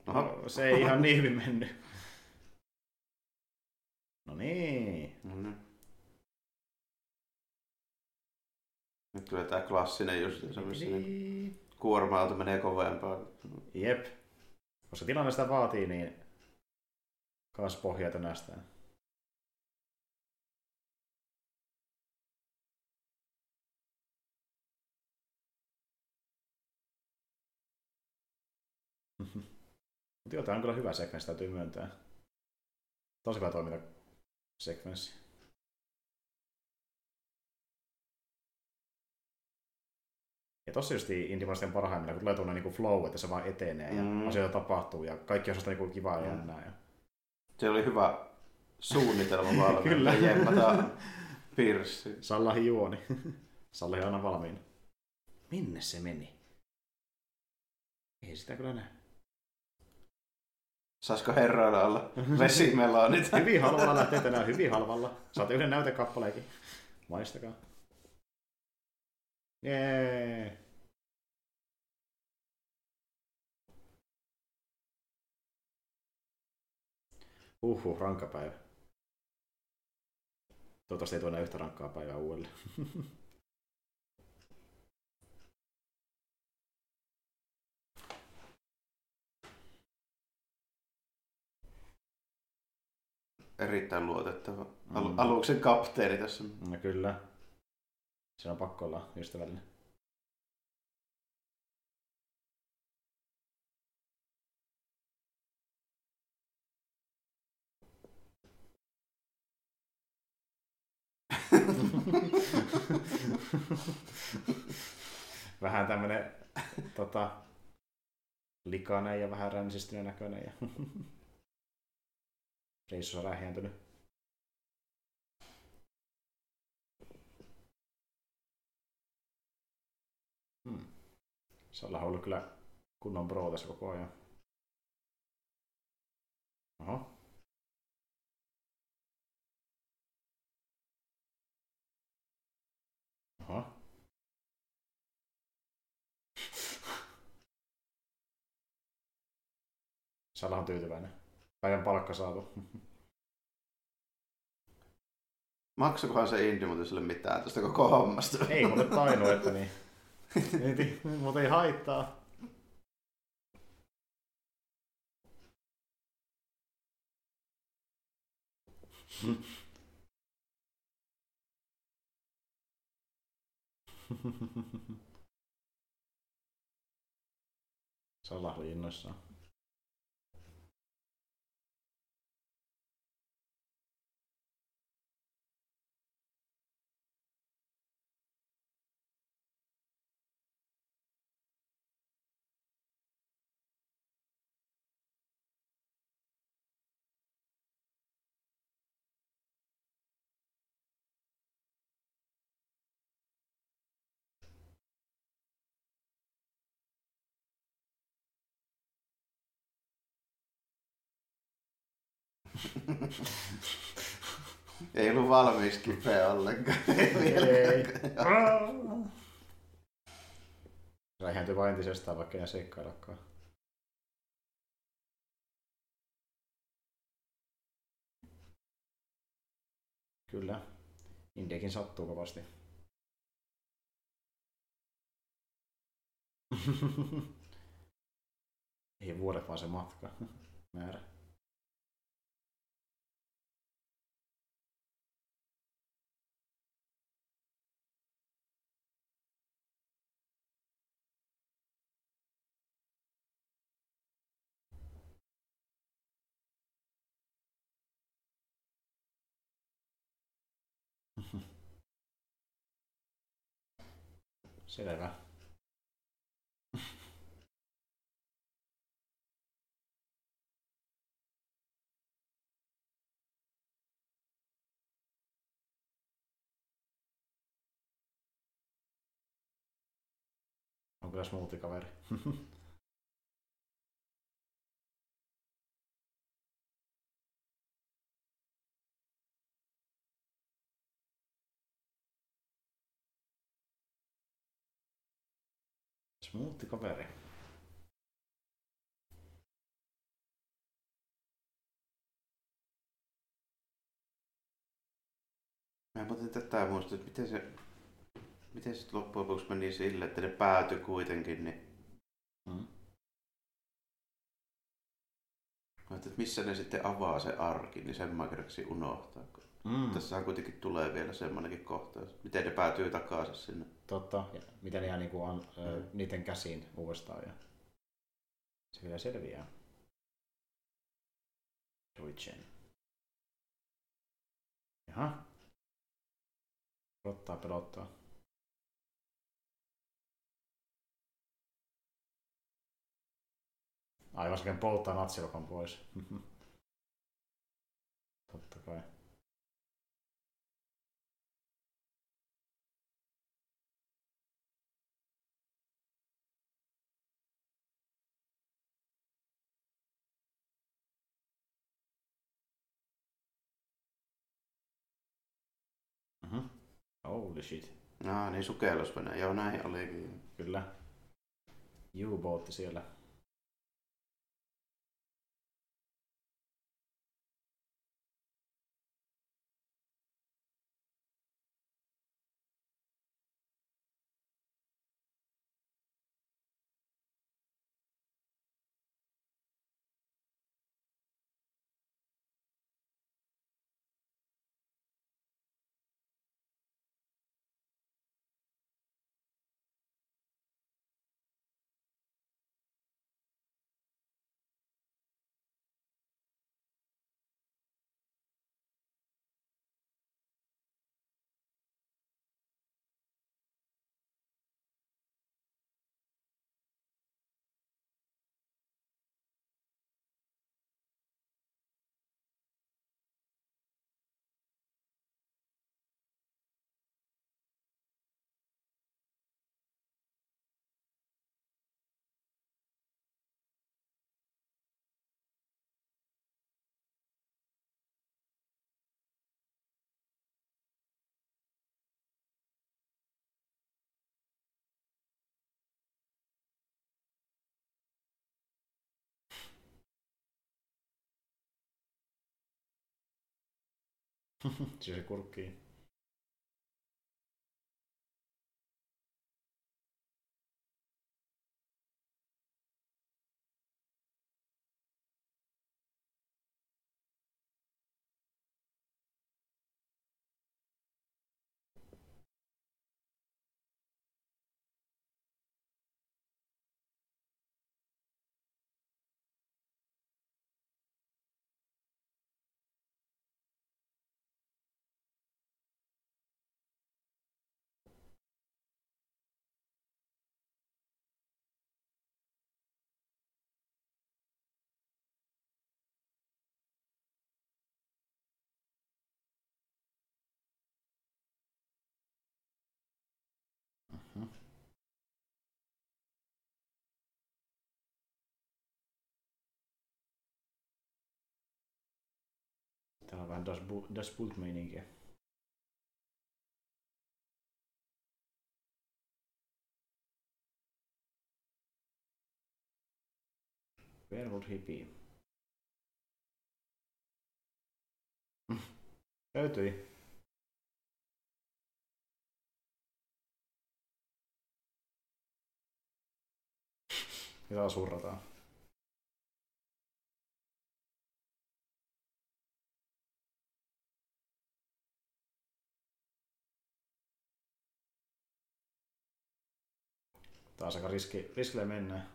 Oho. No, se ei ihan niin hyvin mennyt. No niin. No niin. Nyt tulee tää klassinen just se, missä niin kuorma-auto menee kovempaa. Jep. Koska tilanne sitä vaatii, niin kaas pohjaa tänästään. Mutta joo, tää on kyllä hyvä sekvenssi, täytyy myöntää. Tosi hyvä toiminta sekvenssi. Ja tossa just Indimonisten parhaimmillaan, kun tulee tuonne niin flow, että se vaan etenee ja Mm. asioita tapahtuu ja kaikki on sellaista niin kivaa ja jännää. Ja... Se oli hyvä suunnitelma valmiina. [LAUGHS] Kyllä. Jemmataan pirssi. [LAUGHS] Sallahi juoni. [LAUGHS] Sallahi aina valmiina. Minne se meni? Ei sitä kyllä näe. Saisiko herroilla olla vesimelonit? [LAUGHS] Hyvin halvalla lähtee tänään, hyvin halvalla. Saatte yhden näytekappaleekin. Maistakaa. Jee. Uhu, rankka päivä. Toivottavasti ei enää yhtä rankkaa päivää uudelleen. [LAUGHS] erittäin luotettava al- Mm. aluksen kapteeni tässä. No kyllä. Se on pakko olla ystävällinen. vähän tämmönen tota, likainen ja vähän ränsistyneen näköinen. Ja Reissu on rähjääntynyt. Hmm. Se on ollut kyllä kunnon bro tässä koko ajan. Oho. Oho. Sala on tyytyväinen. Päivän palkka saatu. Maksakohan se Indi muuten sille mitään tästä koko hommasta? Ei mulle [LAUGHS] tainu, että niin. Mutta ei haittaa. Salah oli innoissaan. Ei ollut valmis kipeä ollenkaan. Ei. Räihäntyi vain entisestään, vaikka ei seikkaillakaan. Kyllä. Indiakin sattuu kovasti. [LAUGHS] ei vuodet vaan se matka. Määrä. Selvä. On kyllä smoothie. Smoothie kaveri. Mä muuten tätä muista, että miten se, miten se loppujen lopuksi meni sille, että ne päätyi kuitenkin, niin Mm. Mä että missä ne sitten avaa se arki, niin sen mä kerksin unohtaa. kun Mm. Tässähän kuitenkin tulee vielä semmoinenkin kohtaus. Miten ne päätyy takaisin sinne. Totta. Ja miten ne jää niinku an, ö, niiden käsiin uudestaan. Ja se vielä selviää. Deutschen. Jaha. Pelottaa, pelottaa. Aivan sekin polttaa natsilokan pois. [LAUGHS] Totta kai. Holy shit. Aa, niin sukellusvene. Joo, näin olikin. Kyllä. U-bootti siellä. Siis se kurkkii. Täällä on vähän Das, Bu- das Boot-meininkiä. Where would he be? [LAUGHS] Löytyi. Mitä Taas aika riski, riskille mennään.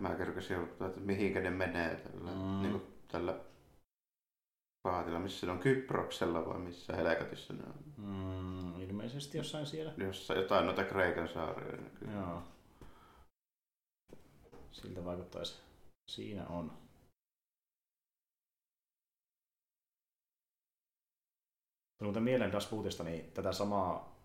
Mä kerkesin odottaa, että mihinkä ne menee tällä, Mm. niin kuin tällä paatilla, missä ne on Kyproksella vai missä helkatissä ne on. Mm, ilmeisesti jossain siellä. Jossa jotain noita Kreikan saaria näkyy. Joo. Siltä vaikuttaisi. Siinä on. Tuli muuten mieleen Das Bootista, niin tätä samaa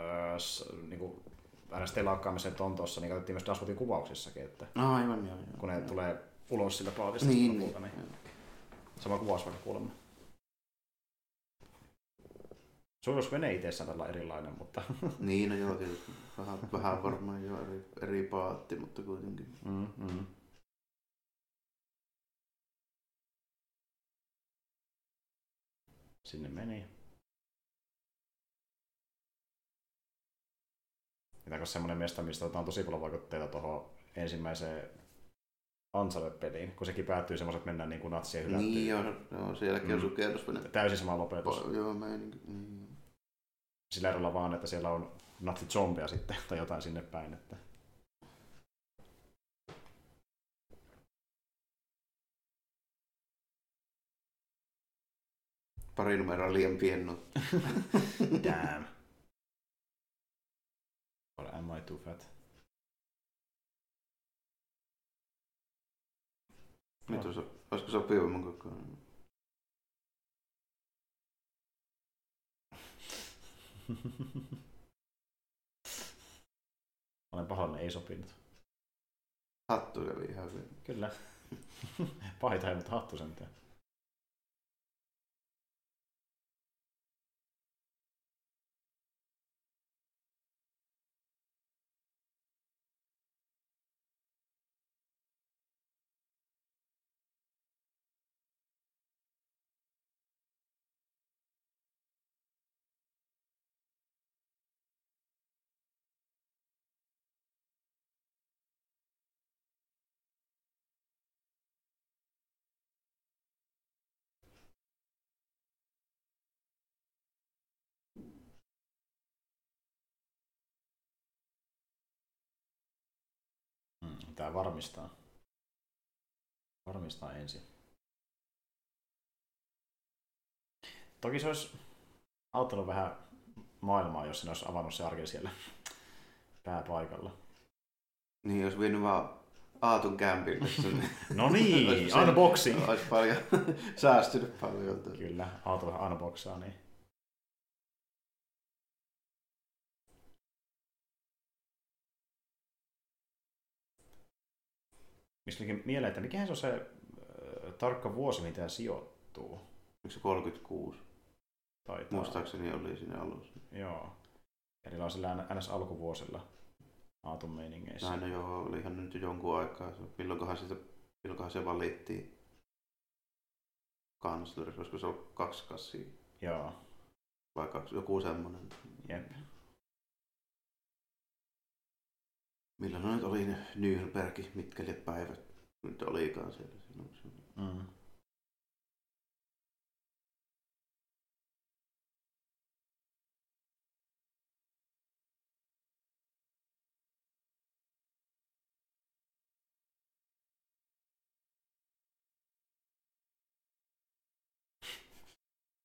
öö, s, niin kuin, aina telakkaamisen tontossa, niin katsottiin myös Das Bootin kuvauksissakin, että No, aivan joo. joo. kun ne tulee ulos siltä paatista Niin, lopulta, niin. niin sama kuvaus vaikka kuulemma. Suojelusvene itsessään tällä erilainen, mutta [LAUGHS] Niin, no joo, tietysti. Vähän, vähän varmaan jo eri, eri paatti, mutta kuitenkin. mm, mm. Sinne meni. Pitääkö semmoinen mesta, mistä otetaan tosi paljon vaikutteita tuohon ensimmäiseen Uncharted-peliin, kun sekin päättyy semmoiset, että mennään niin kuin natsien hylättyyn. Niin joo, joo sielläkin Mm. on sukellusvene. Täysin sama lopetus. Po- Joo, meininki. Niin. Sillä erolla vaan, että siellä on natsi-zombeja sitten tai jotain sinne päin. Että... Pari numeroa liian pieni. [LAUGHS] Damn. Or am I too fat? Nyt on, so- olisiko sopivamman kokoinen? [LAUGHS] Olen pahoillani, ei sopinut. Hattu kävi ihan hyvin. Kyllä. [LAUGHS] Paita ei, mutta hattu sentään. Varmistaa. Varmistaa ensin. Toki se olisi auttanut vähän maailmaa, jos se olisi avannut se arke siellä pääpaikalla. Niin, jos vienyt vaan Aatun kämpille. [LAUGHS] No niin, [LAUGHS] unboxing. Olisi paljon [LAUGHS] säästynyt paljon. Kyllä, Aato vähän unboxaa, niin Mistä mieleen, että mikähän se on se äh, tarkka vuosi, mitä sijoittuu? Oliko se 36? Taitaa. Muistaakseni oli siinä alussa. Joo. Erilaisilla NS alkuvuosilla Aatun meiningeissä. Näin no joo, olihan nyt jo jonkun aikaa. Milloinkohan, sitä, milloinkohan se valittiin kansleriksi, olisiko se ollut kaksi kassia Joo. vai kaksi, joku semmoinen. Jep. Milloin ne nyt oli ne Nürnberg, mitkä lie päivät nyt olikaan siellä. Mm.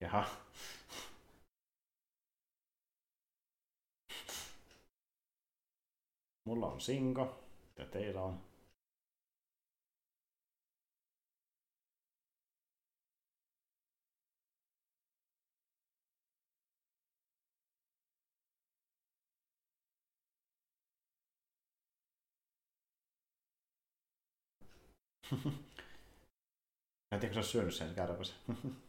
Jaha. Mulla on sinko, ja teillä on [LAUGHS] Mä en tiedä, kun sä oot syönyt sen kärpäsen. [LAUGHS]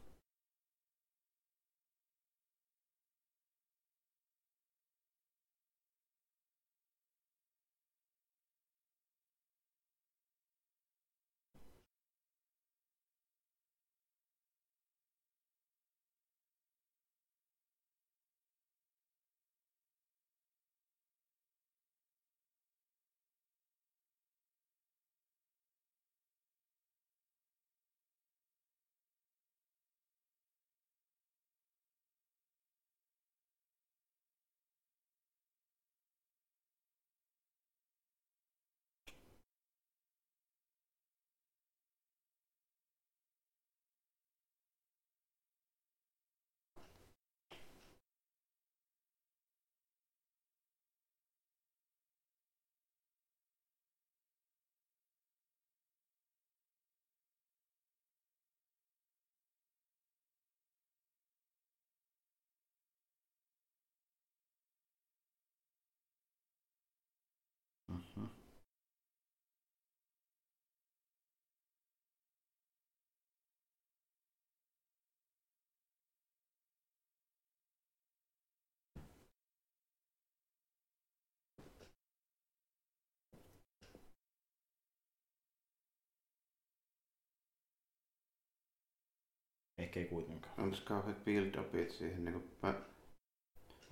Ehkä ei kuitenkaan. On se kauheat build-upit siihen. Niin kuin mä, mä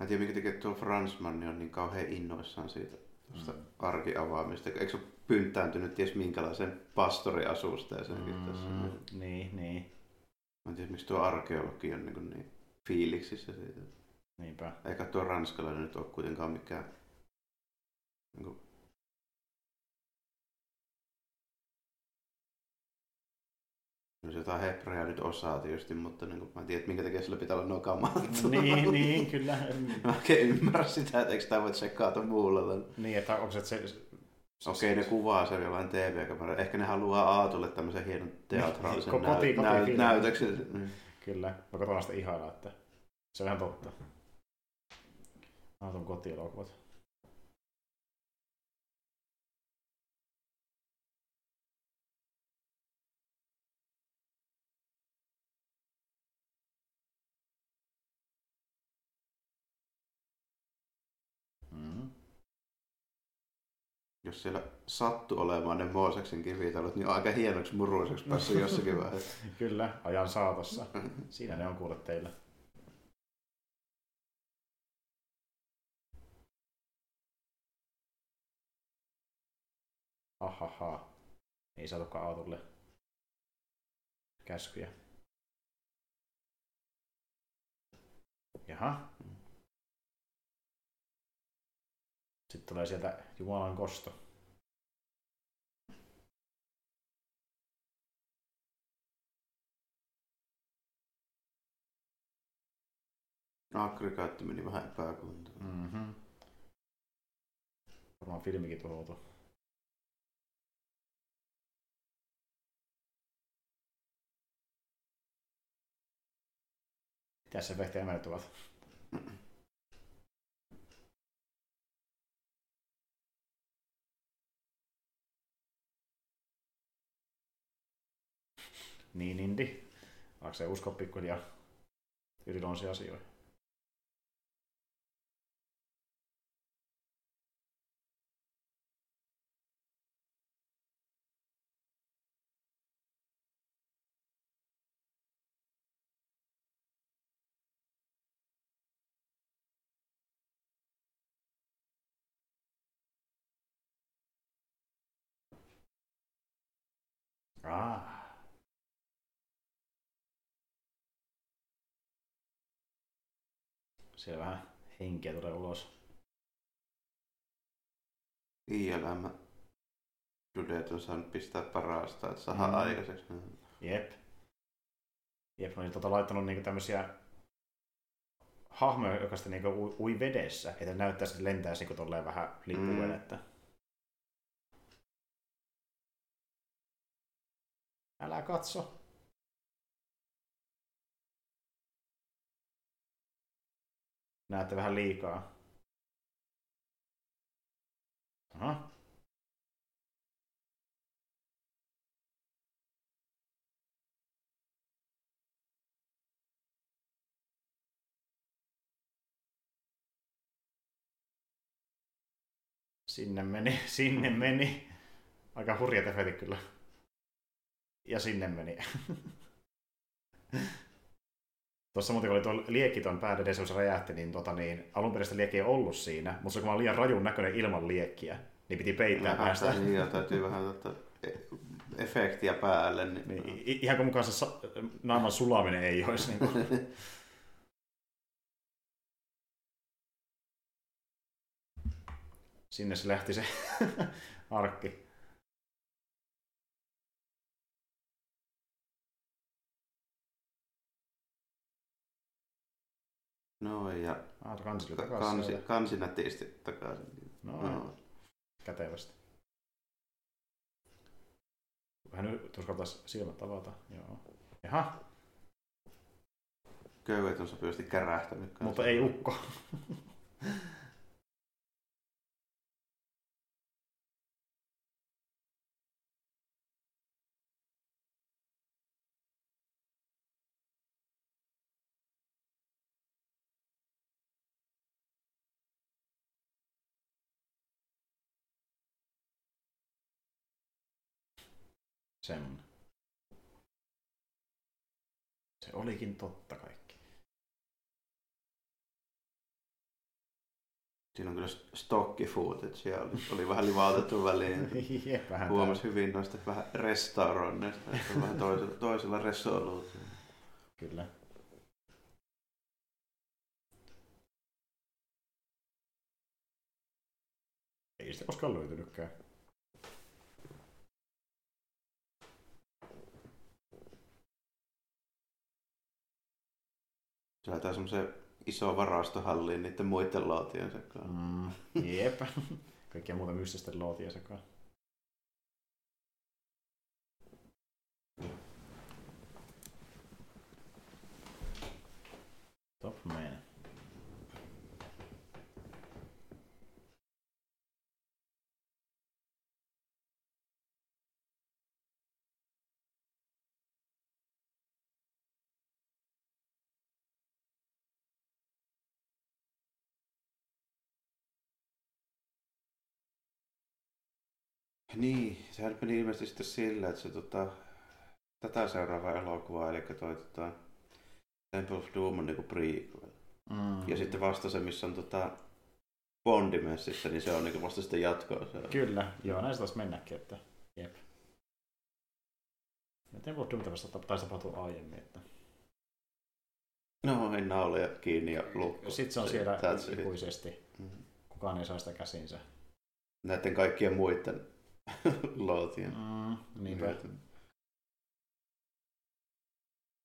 en tiedä, minkä takia tuo Fransman on niin kauhean innoissaan siitä tuosta mm. arkiavaamista. Eikö se ole pynttääntynyt ties minkälaisen pastoriasusteeseenkin mm, tässä? Niin, niin. Mä en tiedä, miksi tuo arkeologi on niin, niin fiiliksissä siitä. Niinpä. Eikä tuo ranskalainen nyt ole kuitenkaan mikään niin kuin No se jotain hebreaa nyt osaa tietysti, mutta niin kuin, mä en tiedä, että minkä takia sillä pitää olla nuo kamat. niin, [LAUGHS] niin, kyllä. Mä oikein ymmärrä sitä, että eikö sitä voi tsekkaata muulla. Niin, että onko se, se Okei, ne kuvaa sen jollain TV-kamera. Ehkä ne haluaa Aatulle tämmöisen hienon teatraalisen Koti- näy- koti- näy- näytöksen. Mm. Kyllä, mä katson sitä ihailla, että se on ihan totta. Aatun kotielokuvat. Mm. Jos siellä sattuu olemaan ne Mooseksen kivitalot, niin on aika hienoksi muruiseksi päässyt jossakin vaiheessa. [LAUGHS] Kyllä, ajan saatossa. Siinä ne on kuule teillä. Ahaha. Ei saatukaan autolle käskyjä. Jaha. Sitten tulee sieltä Jumalan kosto. Aggregaatti meni vähän epäkuntoon. Mm-hmm. Varmaan filmikin tuhoutui. Tässä vehtiä tuovat. Niin, Indi. Vaikka se usko pikkuhiljaa yliluonnollisiin asioihin. Ah. Siellä vähän henkeä tulee ulos. I-elämä. Dudet on saanut pistää parasta, että saadaan Mm. aikaiseksi. Jep. Jep, olin tota laittanut niinku tämmösiä hahmoja, joka sitten niinku ui, ui vedessä, että näyttäisi, että lentäisi niinku tolleen vähän lippuvenettä. Mm. Älä katso. Näette vähän liikaa. Aha. Sinne meni, [LAUGHS] sinne meni. Aika hurjat efektit kyllä. Ja sinne meni. [LAUGHS] Tuossa muuten kun oli tuo liekki kun se räjähti, niin, tota, niin alun perin sitä liekkiä ei ollut siinä, mutta se kun olin liian rajun näköinen ilman liekkiä, niin piti peittää Vähän päästä. niin, ja täytyy vähän tota, e- efektiä päälle. Niin, Niin, i- ihan kuin mukaan se naaman sulaminen ei olisi. Niin kuin. [LAUGHS] Sinne se lähti se arkki. Ja Ah, kansille ka- takaisin. kansi, sieltä. kansi nätisti takaisin. No, No. kätevästi. Vähän nyt uskaltaisi silmät avata. Joo. Jaha, Köydet on sopivasti kärähtänyt. kanssa. mutta ei ukko. [LAUGHS] Semmonen. Se olikin totta kaikki. Siinä on kyllä stokki footage ja oli, oli vähän livautettu väliin. [LAUGHS] Jep, vähän Huomasi hyvin noista vähän restauroinneista, että vähän toisella, [LAUGHS] toisella resoluutiolla. Kyllä. Ei sitä koskaan löytynytkään. Laittaa semmoisen iso varastohalliin niiden muiden laatien sekaan. Mm, jep. [LAUGHS] Kaikkia muuta mystisten lootia sekaan. Top Niin, sehän meni ilmeisesti sitten sillä, että se tota, tätä seuraava elokuva, eli toi tota, Temple of Doom on niinku prequel. Mm. Ja sitten vasta se, missä on tota Bondi messissä, niin se on niinku vasta sitten jatkoa. Se. Kyllä, joo, näin se taisi mennäkin, että jep. Ja Temple of Doom taisi tapahtua aiemmin, että No, ei nauleja kiinni ja lukko. sitten se on siellä That's ikuisesti. Mhm. Kukaan ei saa sitä käsinsä. Näiden kaikkien muiden [LAUGHS] lootien. Mm, niinpä. myötä.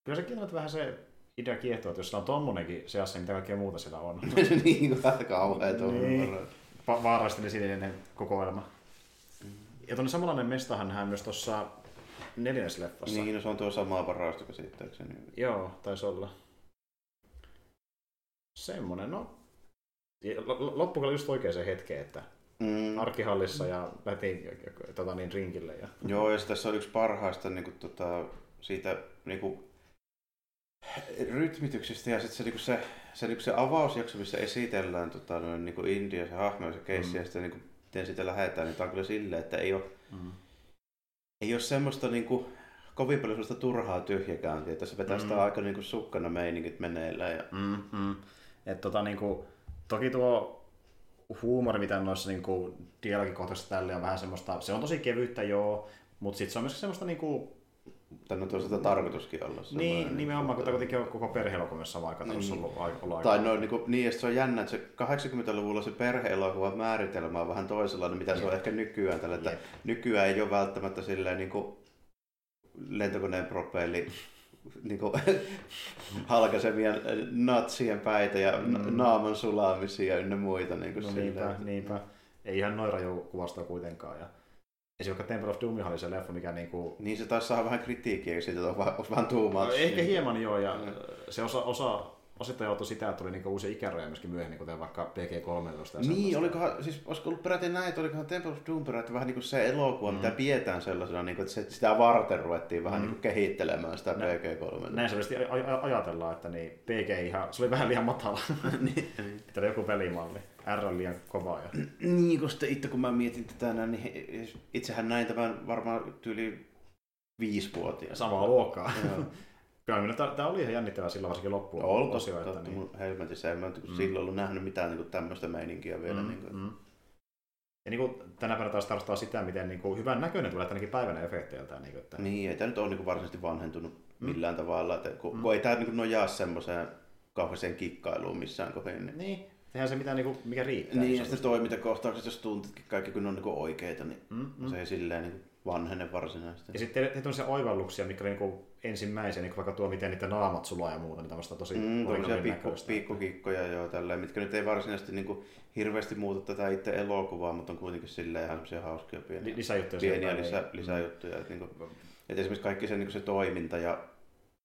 Kyllä se kieltämättä vähän se idea kiehtoo, että jos sillä on tommonenkin seassa, niin mitä kaikkea muuta siellä on. [LAUGHS] niin, vähän kauheet on. Niin. Va- vaarasteli sininen kokoelma. Ja tuonne samanlainen mestahan nähdään myös tuossa neljännesleffassa. Niin, no se on tuo sama varausta käsittääkseni. Joo, taisi olla. Semmonen, no. Ja lo- lo- Loppuko oli just oikeaan hetkeen, että Mm. arkihallissa ja lähtiin tota, niin, drinkille. Ja... Joo, ja tässä on yksi parhaista niin kuin, tota, siitä niin kuin, rytmityksestä ja sitten se, niinku se, se, niinku se avausjakso, missä esitellään tota, noin, niinku India, se hahmo ja se keissi mm. ja sitten niinku, miten siitä lähdetään, niin tämä on kyllä silleen, että ei ole, mm. ei ole semmoista niinku, kovin paljon sellaista turhaa tyhjäkääntiä, että se vetää mm. sitä aika niinku sukkana meiningit meneillään. Ja... Mm, mm. Et tota, niinku, toki tuo huumori, mitä noissa niinku, dialogikohtaisissa tälle on vähän semmoista, se on tosi kevyttä joo, mutta sitten se on myös semmoista niinku, Tänne on toisaalta tarkoituskin olla. Niin, nimenomaan, kun tämä kuitenkin on koko perheelokuva samalla aikataulussa niin. ollut, ollut aika. Tai no, niin, kuin, niin, se on jännä, että se 80-luvulla se perheelokuvan määritelmä on vähän toisenlainen, mitä se on ehkä nykyään. Tällä, että nykyään ei ole välttämättä silleen niin kuin lentokoneen propelli [LAUGHS] niin kuin, halkaisemia natsien päitä ja mm. naaman sulaamisia ynnä muita. Niin kuin no niinpä, niinpä. Ei ihan noin raju kuvasta kuitenkaan. Ja Esimerkiksi Temple of Doom oli se leffa, mikä niinku... Niin se taisi saada vähän kritiikkiä, siitä on vähän, vähän tuumaa. No, ehkä hieman joo, ja mm. se osa, osa osittain joutui sitä, että tuli niinku uusia ikärajoja myöskin myöhemmin, kuten vaikka PG-13. Niin, olikohan, siis olisiko ollut peräti näin, että olikohan Temple of Doom peräti vähän niin kuin se elokuva, mm. mitä pidetään sellaisena, niin kuin, että sitä varten ruvettiin vähän mm. niin kuin kehittelemään sitä Nä, PG-13. Näin se ajatellaan, että niin, PG ihan, se oli vähän liian matala. [LAUGHS] niin. Että oli joku pelimalli. R on liian kova. Ja... Niin, kun sitten itse kun mä mietin tätä, niin itsehän näin tämän varmaan tyyli viisivuotias. Samaa luokkaa. [LAUGHS] Kyllä, tämä oli ihan jännittävää silloin varsinkin loppuun. Oli totta, että niin... helmetissä. En mä mm. silloin ollut nähnyt mitään niin tämmöistä meininkiä vielä. Mm, niin kuin. Mm. Ja niin kuin, tänä päivänä taas tarkoittaa sitä, miten niin kuin, hyvän näköinen tulee tänäkin päivänä efekteiltä. Niin, että... niin, ei tämä nyt ole niin kuin, varsinaisesti vanhentunut mm. millään tavalla. Että, kun, mm. kun ei tämä niin kuin, nojaa semmoiseen kauheeseen kikkailuun missään kohdin. Niin, niin tehdään se mitä, niin kuin, mikä riittää. Niin, ja sitten toimintakohtaukset, jos tuntitkin kaikki kun ne on niin kuin, oikeita, niin mm, mm. se ei silleen niin vanhene varsinaisesti. Ja sitten teet tämmöisiä oivalluksia, mikä niin kuin ensimmäisiä, niin vaikka tuo miten niitä naamat sulaa ja muuta, niin tämmöistä tosi mm, pikku, pikkukikkoja joo, tälleen, mitkä nyt ei varsinaisesti niin kuin, hirveästi muuta tätä itse elokuvaa, mutta on kuitenkin silleen ihan semmoisia hauskia pieniä, lisäjuttuja, pieniä lisä, niin. lisäjuttuja. Että, niin kuin, että esimerkiksi kaikki se, niin kuin se toiminta ja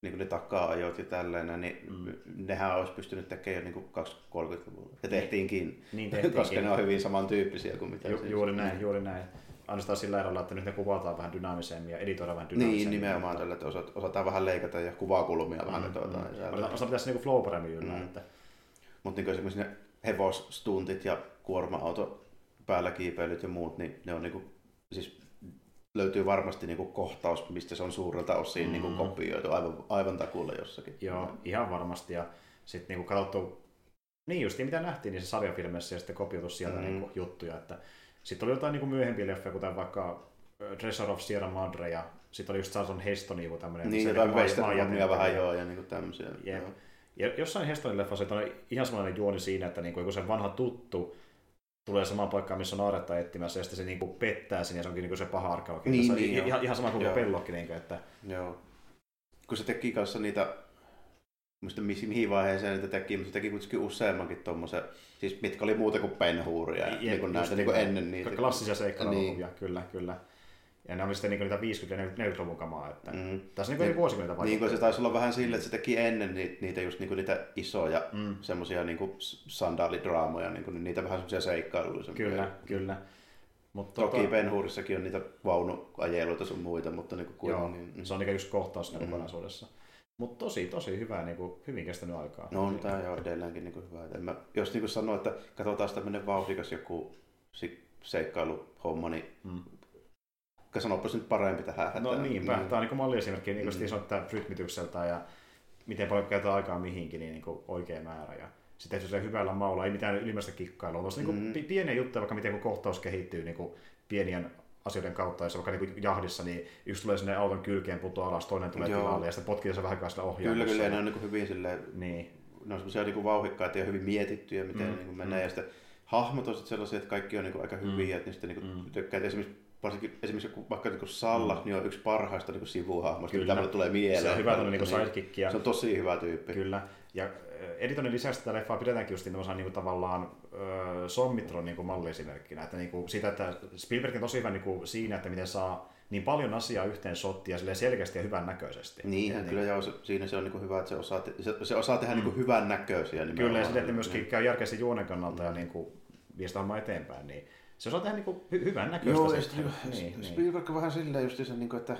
niin kuin ne takaa-ajot ja tällainen, niin mm. nehän olisi pystynyt tekemään jo niin 20-30-luvulla. Ja tehtiinkin, niin [LAUGHS] tehtiinkin. koska ne on hyvin samantyyppisiä kuin mitä Ju, Juuri näin, juuri näin ainoastaan sillä erolla, että nyt ne kuvataan vähän dynaamisemmin ja editoidaan vähän dynaamisemmin. Niin, nimenomaan tällä, että osataan vähän leikata ja kuvakulmia vähän mm, editoidaan. Mm. Osa pitäisi niinku flow paremmin yllä. Mm. Että... Mutta niin esimerkiksi ne hevosstuntit ja kuorma-auto päällä kiipeilyt ja muut, niin ne on niinku, siis löytyy varmasti niinku kohtaus, mistä se on suurelta osin niinku mm. niinku kopioitu aivan, aivan takuulla jossakin. Joo, ihan varmasti. Ja sitten niinku katsottu, niin just mitä nähtiin niin se sarjafilmeissä ja sitten kopioitu sieltä mm. niinku juttuja, että sitten oli jotain niin kuin myöhempiä leffoja, kuten vaikka Treasure of Sierra Madre ja sitten oli just Charlton Heston niin tämmöinen. Niin, jotain western vähän joo ja niin tämmöisiä. Yep. Ja jossain Hestonin leffassa on ihan samanlainen juoni siinä, että niin kuin se vanha tuttu tulee samaan paikkaan, missä on aaretta etsimässä, ja sitten se niin kuin pettää sinne, ja se onkin niin kuin se paha arkeologi. Niin, niin, ihan, ihan sama kuin pellokki. Niin kuin, että... Joo. Kun se teki kanssa niitä muista mihin vaiheeseen niitä teki, mutta se teki kuitenkin useammankin tuommoisen, siis mitkä oli muuta kuin penhuuria, ja, niin kuin näitä niin kuin ennen niitä. Klassisia seikkailuluvia, niin. kyllä, kyllä. Ja ne oli sitten niin niitä 50- ja 40-luvun kamaa. Että mm. Tässä niin niin, vuosikymmentä vaikuttaa. Niin kuin se taisi olla vähän sille, että se teki ennen niitä, just niin kuin niitä isoja mm. semmoisia niin kuin sandaalidraamoja, niin kuin, niitä vähän semmoisia seikkailuja. Kyllä, kyllä. Mutta Toki tota... Penhuurissakin on niitä vaunuajeluita sun muita, mutta niin kuin Joo, niin... se on niin just kohtaus mm. kokonaisuudessa. Mutta tosi, tosi hyvä, niin kuin, hyvin kestänyt aikaa. No on tämä jo edelleenkin niin kuin hyvä. En mä, jos niin kuin sanoo, että katsotaan tämmöinen vauhdikas joku seikkailuhomma, niin mm. sanoppa nyt parempi tähän. No että, niinpä, niin. tämä on niin malliesimerkki, niin kuin mm. sanoit, rytmitykseltä ja miten paljon käytetään aikaa mihinkin, niin, niin kuin oikea määrä. Ja sitten se hyvällä maulla, ei mitään ylimmäistä kikkailua. Tuossa niin mm. pieniä juttuja, vaikka miten kohtaus kehittyy niin kuin pienien asioiden kautta, jos vaikka niin jahdissa, niin yksi tulee sinne auton kylkeen, putoaa alas, toinen tulee Joo. tilalle ja sitten potkii se vähän kanssa ohjaamossa. Kyllä, kyllä, ne on niin hyvin silleen, niin. ne on semmoisia niin vauhikkaita ja hyvin mietittyjä, miten mm. niin menee. Mm. Ja sitten hahmot on sellaisia, että kaikki on niin aika hyviä, mm. että niistä niin mm. tykkää. Esimerkiksi varsinkin esimerkiksi joku, vaikka niin Salla, mm. niin on yksi parhaista niin sivuhahmoista, mitä mulle tulee mieleen. Se on hyvä niin sidekick. Se on tosi hyvä tyyppi. Kyllä. Ja editoinnin lisäksi tätä leffaa pidetäänkin just niin, niin tavallaan ö, Sommitron niin malliesimerkkinä. Että, niin kuin, sitä, että Spielberg on tosi hyvä niin kuin, siinä, että miten saa niin paljon asiaa yhteen shottia selkeästi ja hyvän näköisesti. Niin, ja kyllä niin, joo, siinä se on niin kuin hyvä, että se osaa, te, se, se osaa tehdä mm. niin kuin hyvän näköisiä. Kyllä, ja sitten, että myöskin niin. käy järkeästi juonen kannalta ja niin kuin, vie sitä eteenpäin. Niin se osaa tehdä niin kuin, hy- hyvän näköistä. Joo, sitten, niin, niin. Spielberg on vähän silleen just se, niin kuin, että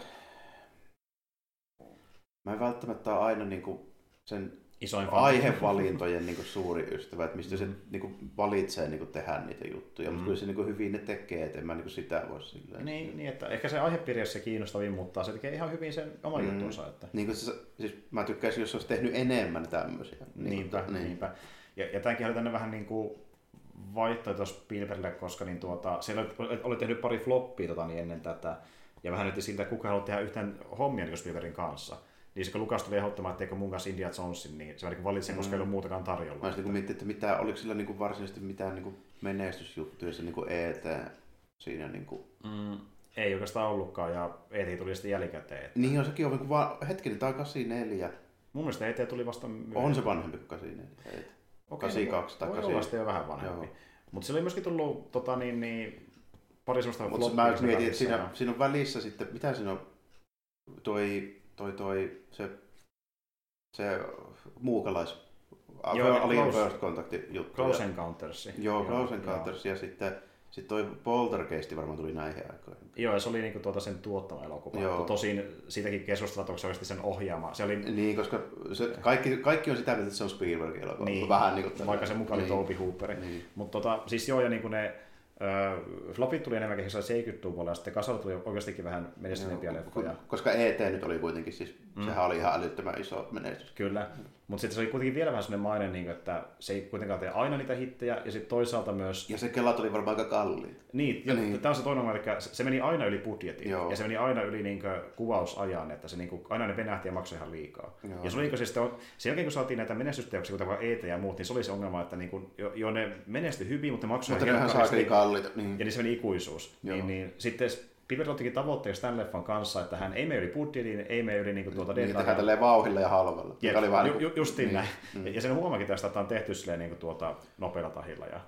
mä en välttämättä aina niin kuin, sen Isoin aihevalintojen niin kuin, suuri ystävä, että mistä se Mm. niin kuin, valitsee niin kuin, tehdä niitä juttuja, mutta Mm. kyllä se niin kuin, hyvin ne tekee, että en mä niin kuin, sitä voi silleen. Niin, niin, että ehkä se aihepiiri olisi se kiinnostavin, mutta se tekee ihan hyvin sen oman Mm. juttunsa. Että... Niin kuin, se, siis mä tykkäisin, jos se olisi tehnyt enemmän tämmöisiä. Niin, Niinpä, kuin, niin. niinpä. Ja, ja tämänkin oli tänne vähän niin kuin vaihtoehto Spielbergille, koska niin tuota, siellä oli, oli tehnyt pari floppia tota, niin ennen tätä, ja vähän nyt siltä, että kuka haluaa tehdä yhtään hommia niin Spielbergin kanssa. Niin se kun Lukas tuli ehdottamaan, että teikö mun kanssa India Jonesin, niin se vähän niin valitsi, koska Mm. ei ollut muutakaan tarjolla. Mä olisin niin miettinyt, että mitä, oliko sillä niin kuin, varsinaisesti mitään niin kuin, menestysjuttuja se niin kuin ET siinä. Niin, kuin... Mm, ei oikeastaan ollutkaan, ja ET tuli sitten jälkikäteen. Että niin on sekin on niin kuin vaan, hetkinen, tämä on 84. Mun mielestä ET tuli vasta myöhemmin. On se vanhempi kuin 84. ET. Okei, 82 tai voi 8. olla sitten jo vähän vanhempi. Mutta sillä oli myöskin tullut tota, niin, niin, pari semmoista Mutta floppia mä mietin, että siinä, ja- siinä on välissä sitten, mitä siinä on, toi, toi, toi se, se muukalais, Joo, Alien Close- First Contact juttu. Close Encounters. Joo, Close Encounters ja sitten sit toi Poltergeist varmaan tuli näihin aikoihin. Joo, ja se oli niinku tuota sen tuottama elokuva. Joo. Tosin siitäkin keskustellaan, onko se oikeasti sen ohjaama. Se oli, Niin, koska se, kaikki, kaikki on sitä mieltä, että se on Spielbergin elokuva. Niin, Vähän niin kuin vaikka se mukaan oli niin. Toby Hooper. Niin. Mutta tota, siis joo, ja niinku ne äh, flopit tuli enemmänkin jossain 70-luvulla, ja sitten kasalla tuli oikeastikin vähän menestyneempiä Joo, leffoja. Koska ET nyt oli kuitenkin siis, mm. sehän oli ihan älyttömän iso menestys. Kyllä, mutta sitten se oli kuitenkin vielä vähän sellainen maine, niin että se ei kuitenkaan tee aina niitä hittejä, ja sitten toisaalta myös Ja se kelat oli varmaan aika kalliit. Niin, ja Niin. tämä on se toinen ongelma, eli se, se meni aina yli budjetin, Joo. ja se meni aina yli niin kuvausajan, että se niin kuin, aina ne venähti ja maksoi ihan liikaa. Joo. Ja se oli niin kuin, siis, sitten, sen jälkeen kun saatiin näitä menestysteoksia, kuten vaikka ET ja muut, niin se oli se ongelma, että niin kuin, jo, jo ne menestyi hyvin, mutta ne maksoi Mutta ihan kalliita. Niin. ja niin se meni ikuisuus. Joo. Niin, niin, sitten Spielberg ottikin tavoitteeksi tämän leffan kanssa, että hän ei mene yli budjetin, ei mene yli niin kuin, tuota Niin tehdään tälleen vauhilla ja halvalla. Jep, oli vähän ju, niin kuin- justiin niin. näin. Mm. Ja sen huomakin tästä, että on tehty silleen niin kuin tuota, nopealla tahilla. Ja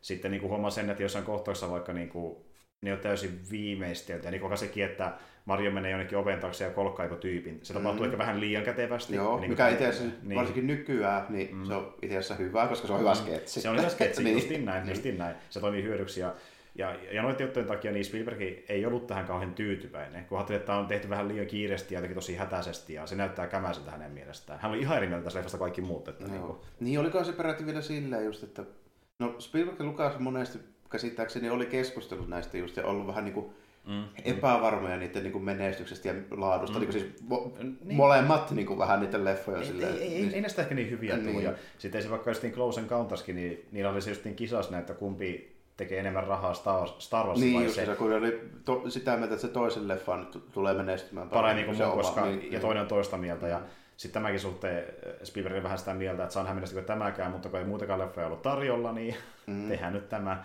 sitten niin kuin huomaa sen, että jossain kohtauksessa vaikka niin kuin, ne on täysin viimeistelty. Ja niin kuin sekin, että Mario menee jonnekin oven taakse ja kolkkaa joku tyypin. Se tapahtuu Mm. ehkä vähän liian kätevästi. Joo, niin mikä itse asiassa niin. varsinkin nykyään, niin Mm. se on itse asiassa hyvä, koska se on hyvä sketsi. Se on hyvä sketsi, [LAUGHS] Niin. justiin näin, Niin. justiin näin. Se toimii hyödyksi. Ja, ja, ja noiden juttujen takia niin Spielberg ei ollut tähän kauhean tyytyväinen, kun ajattelin, että tämä on tehty vähän liian kiireesti ja jotenkin tosi hätäisesti, ja se näyttää kämäiseltä hänen mielestään. Hän oli ihan eri mieltä tästä leffasta kaikki muut. Että niin kuin. Niin olikohan se peräti vielä silleen just, että no Spielberg ja Lucas monesti käsittääkseni oli keskustellut näistä just ja ollut vähän niin kuin mm, epävarmoja niiden niin kuin menestyksestä ja laadusta. Mm. Niin siis mo- Niin. molemmat niin kuin vähän niiden leffoja Ei, silleen. ei, ei, ei, ei näistä ehkä niin hyviä Niin. Ja sitten se vaikka justiin Close Encounterskin, niin niillä oli se justiin kisas näitä, kumpi tekee enemmän rahaa Star, Star Wars Niin, vai se se, kun oli to, sitä mieltä, että se toisen leffan tulee menestymään paremmin kuin se muu, koska, niin, ja niin. toinen on toista mieltä. Ja sitten tämäkin suhteen äh, Spielberg vähän sitä mieltä, että saan hämmennestä kuin tämäkään, mutta kun ei muutakaan leffoja ollut tarjolla, niin [LAUGHS] Mm. tehdään nyt tämä.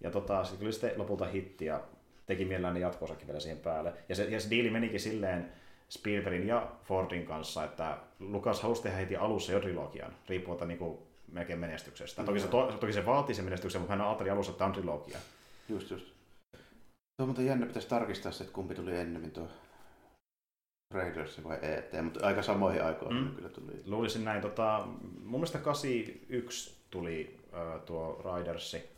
Ja tota, sitten tuli sitten lopulta hitti ja teki mielellään ne jatkosakin vielä siihen päälle. Ja se, ja se diili menikin silleen Spielbergin ja Fordin kanssa, että Lucas halusi tehdä heti alussa jo trilogian, riippumatta niin melkein menestyksestä. Toki se, to, toki se vaatii sen menestyksen, mutta hän ajatteli alussa, että tämä on trilogia. Just, just. Tuo muuten jännä, pitäisi tarkistaa se, että kumpi tuli ennemmin tuo Raiders vai ET, mutta aika samoihin aikoihin Mm. mm. kyllä tuli. Luulisin näin, tota, mun mielestä 81 tuli ö, tuo Ridersi,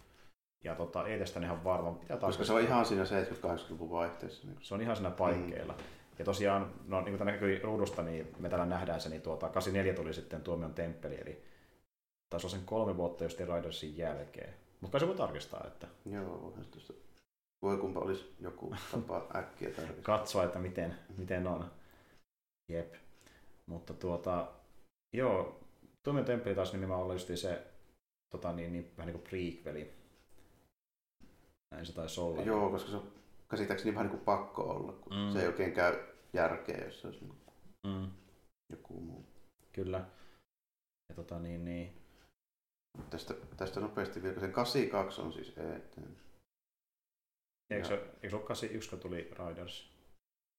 ja tota, ei tästä ihan varma, pitää taas Koska se on ihan siinä 70-80-luvun vaihteessa. Niin. se on ihan siinä paikkeilla. Ja tosiaan, no niin kuin tämä näkyy ruudusta, niin me täällä nähdään se, niin tuota, 84 tuli sitten Tuomion temppeli, eli taisi olla sen kolme vuotta just Ridersin jälkeen. Mutta se voi tarkistaa, että Joo, tuosta. Voi kumpa olisi joku tapa äkkiä tarkistaa. katsoa, että miten, miten on. Jep. Mutta tuota, joo, Tuomion temppeli taas nimenomaan olla just se tota, niin, niin, vähän niin kuin prequeli. Näin se taisi olla. Joo, koska se on käsittääkseni vähän niin kuin pakko olla, kun Mm. mm. se ei oikein käy järkeä, jos se olisi niin kuin Mm, joku muu. kyllä. Ja tota niin, niin. Tästä, tästä nopeasti vielä, kun se 82 on siis ET. Eikö, se, eikö se ole 81, kun tuli Riders?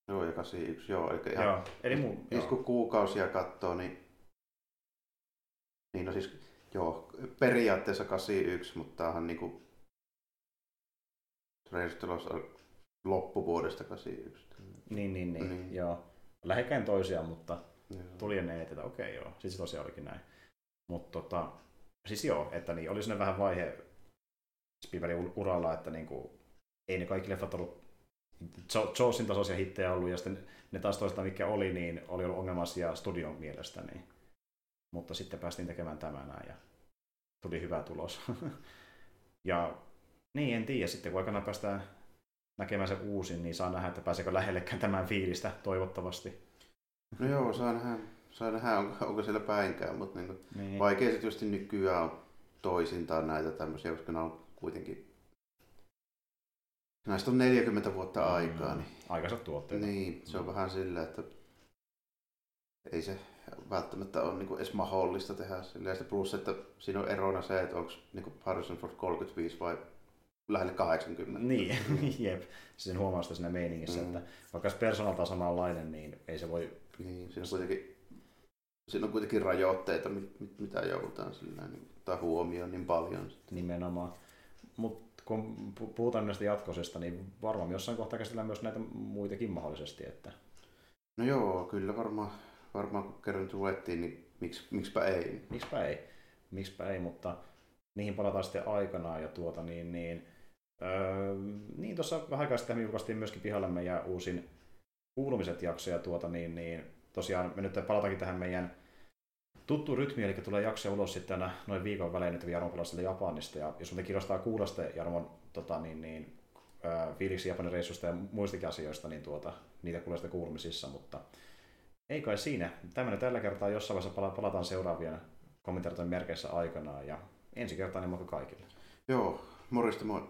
Joo, ja 81, joo. Eli ihan, Joo, eli muu. Siis Joo. kun kuukausia katsoo, niin, niin no siis, joo, periaatteessa 81, mutta tämähän niinku Raiders tulos loppuvuodesta 81. Niin, niin, niin, Niin. joo. Lähekkäin toisiaan, mutta Joo. tuli ennen etetä. Okei, joo. Siis se tosiaan olikin näin. Mutta tota, siis joo, että niin, oli sinne vähän vaihe Spielbergin ur- uralla, että niinku, ei ne kaikki leffat ollut Jawsin tasoisia hittejä ollut, ja sitten ne taas toista, mikä oli, niin oli ollut ongelmaisia studion mielestä. Niin. mutta sitten päästiin tekemään tämä näin ja tuli hyvä tulos. [LAUGHS] ja niin, en tiedä, sitten kun aikanaan päästään näkemään se uusin, niin saa nähdä, että pääseekö lähellekään tämän fiilistä toivottavasti. No joo, saa nähdä, saa nähdä onko, onko siellä päinkään, mutta niin niin. vaikea se tietysti nykyään on toisintaan näitä tämmöisiä, koska nämä on kuitenkin Näistä on 40 vuotta mm. aikaa. Niin, Aikaiset tuotteet. Niin, se on mm. vähän sillä, että ei se välttämättä ole niin edes mahdollista tehdä sillä. Ja plus, että siinä on erona se, että onko niin Harrison Ford 35 vai lähelle 80. Niin, [LAUGHS] jep. Sen huomaa sitä siinä meiningissä, mm. että vaikka se persoonalta on samanlainen, niin ei se voi... Niin, siinä on kuitenkin, siinä on kuitenkin rajoitteita, mit, mit, mitä joudutaan sillä niin, ottaa huomioon niin paljon. Nimenomaan. Mutta kun puhutaan näistä jatkosesta, niin varmaan jossain kohtaa käsitellään myös näitä muitakin mahdollisesti. Että... No joo, kyllä varmaan, varmaan kun kerran luettiin, niin miksi, miksipä ei. Miksipä ei, miksipä ei, mutta niihin palataan sitten aikanaan ja tuota niin, niin Öö, niin, tuossa vähän aikaa sitten julkaistiin myöskin pihalle meidän uusin kuulumiset jaksoja tuota, niin, niin tosiaan me nyt palataankin tähän meidän tuttu rytmi, eli tulee jakso ulos sitten aina noin viikon välein nyt Jarmo Japanista, ja jos meitä kiinnostaa kuulla sitten Jarmon tota, niin, niin, fiiliksi Japanin reissusta ja muistakin asioista, niin tuota, niitä kuulee sitten kuulumisissa, mutta ei kai siinä. Tämmöinen tällä kertaa jossain vaiheessa palataan seuraavien kommentoitujen merkeissä aikanaan, ja ensi kertaa niin kaikille. Joo, morjesta moi.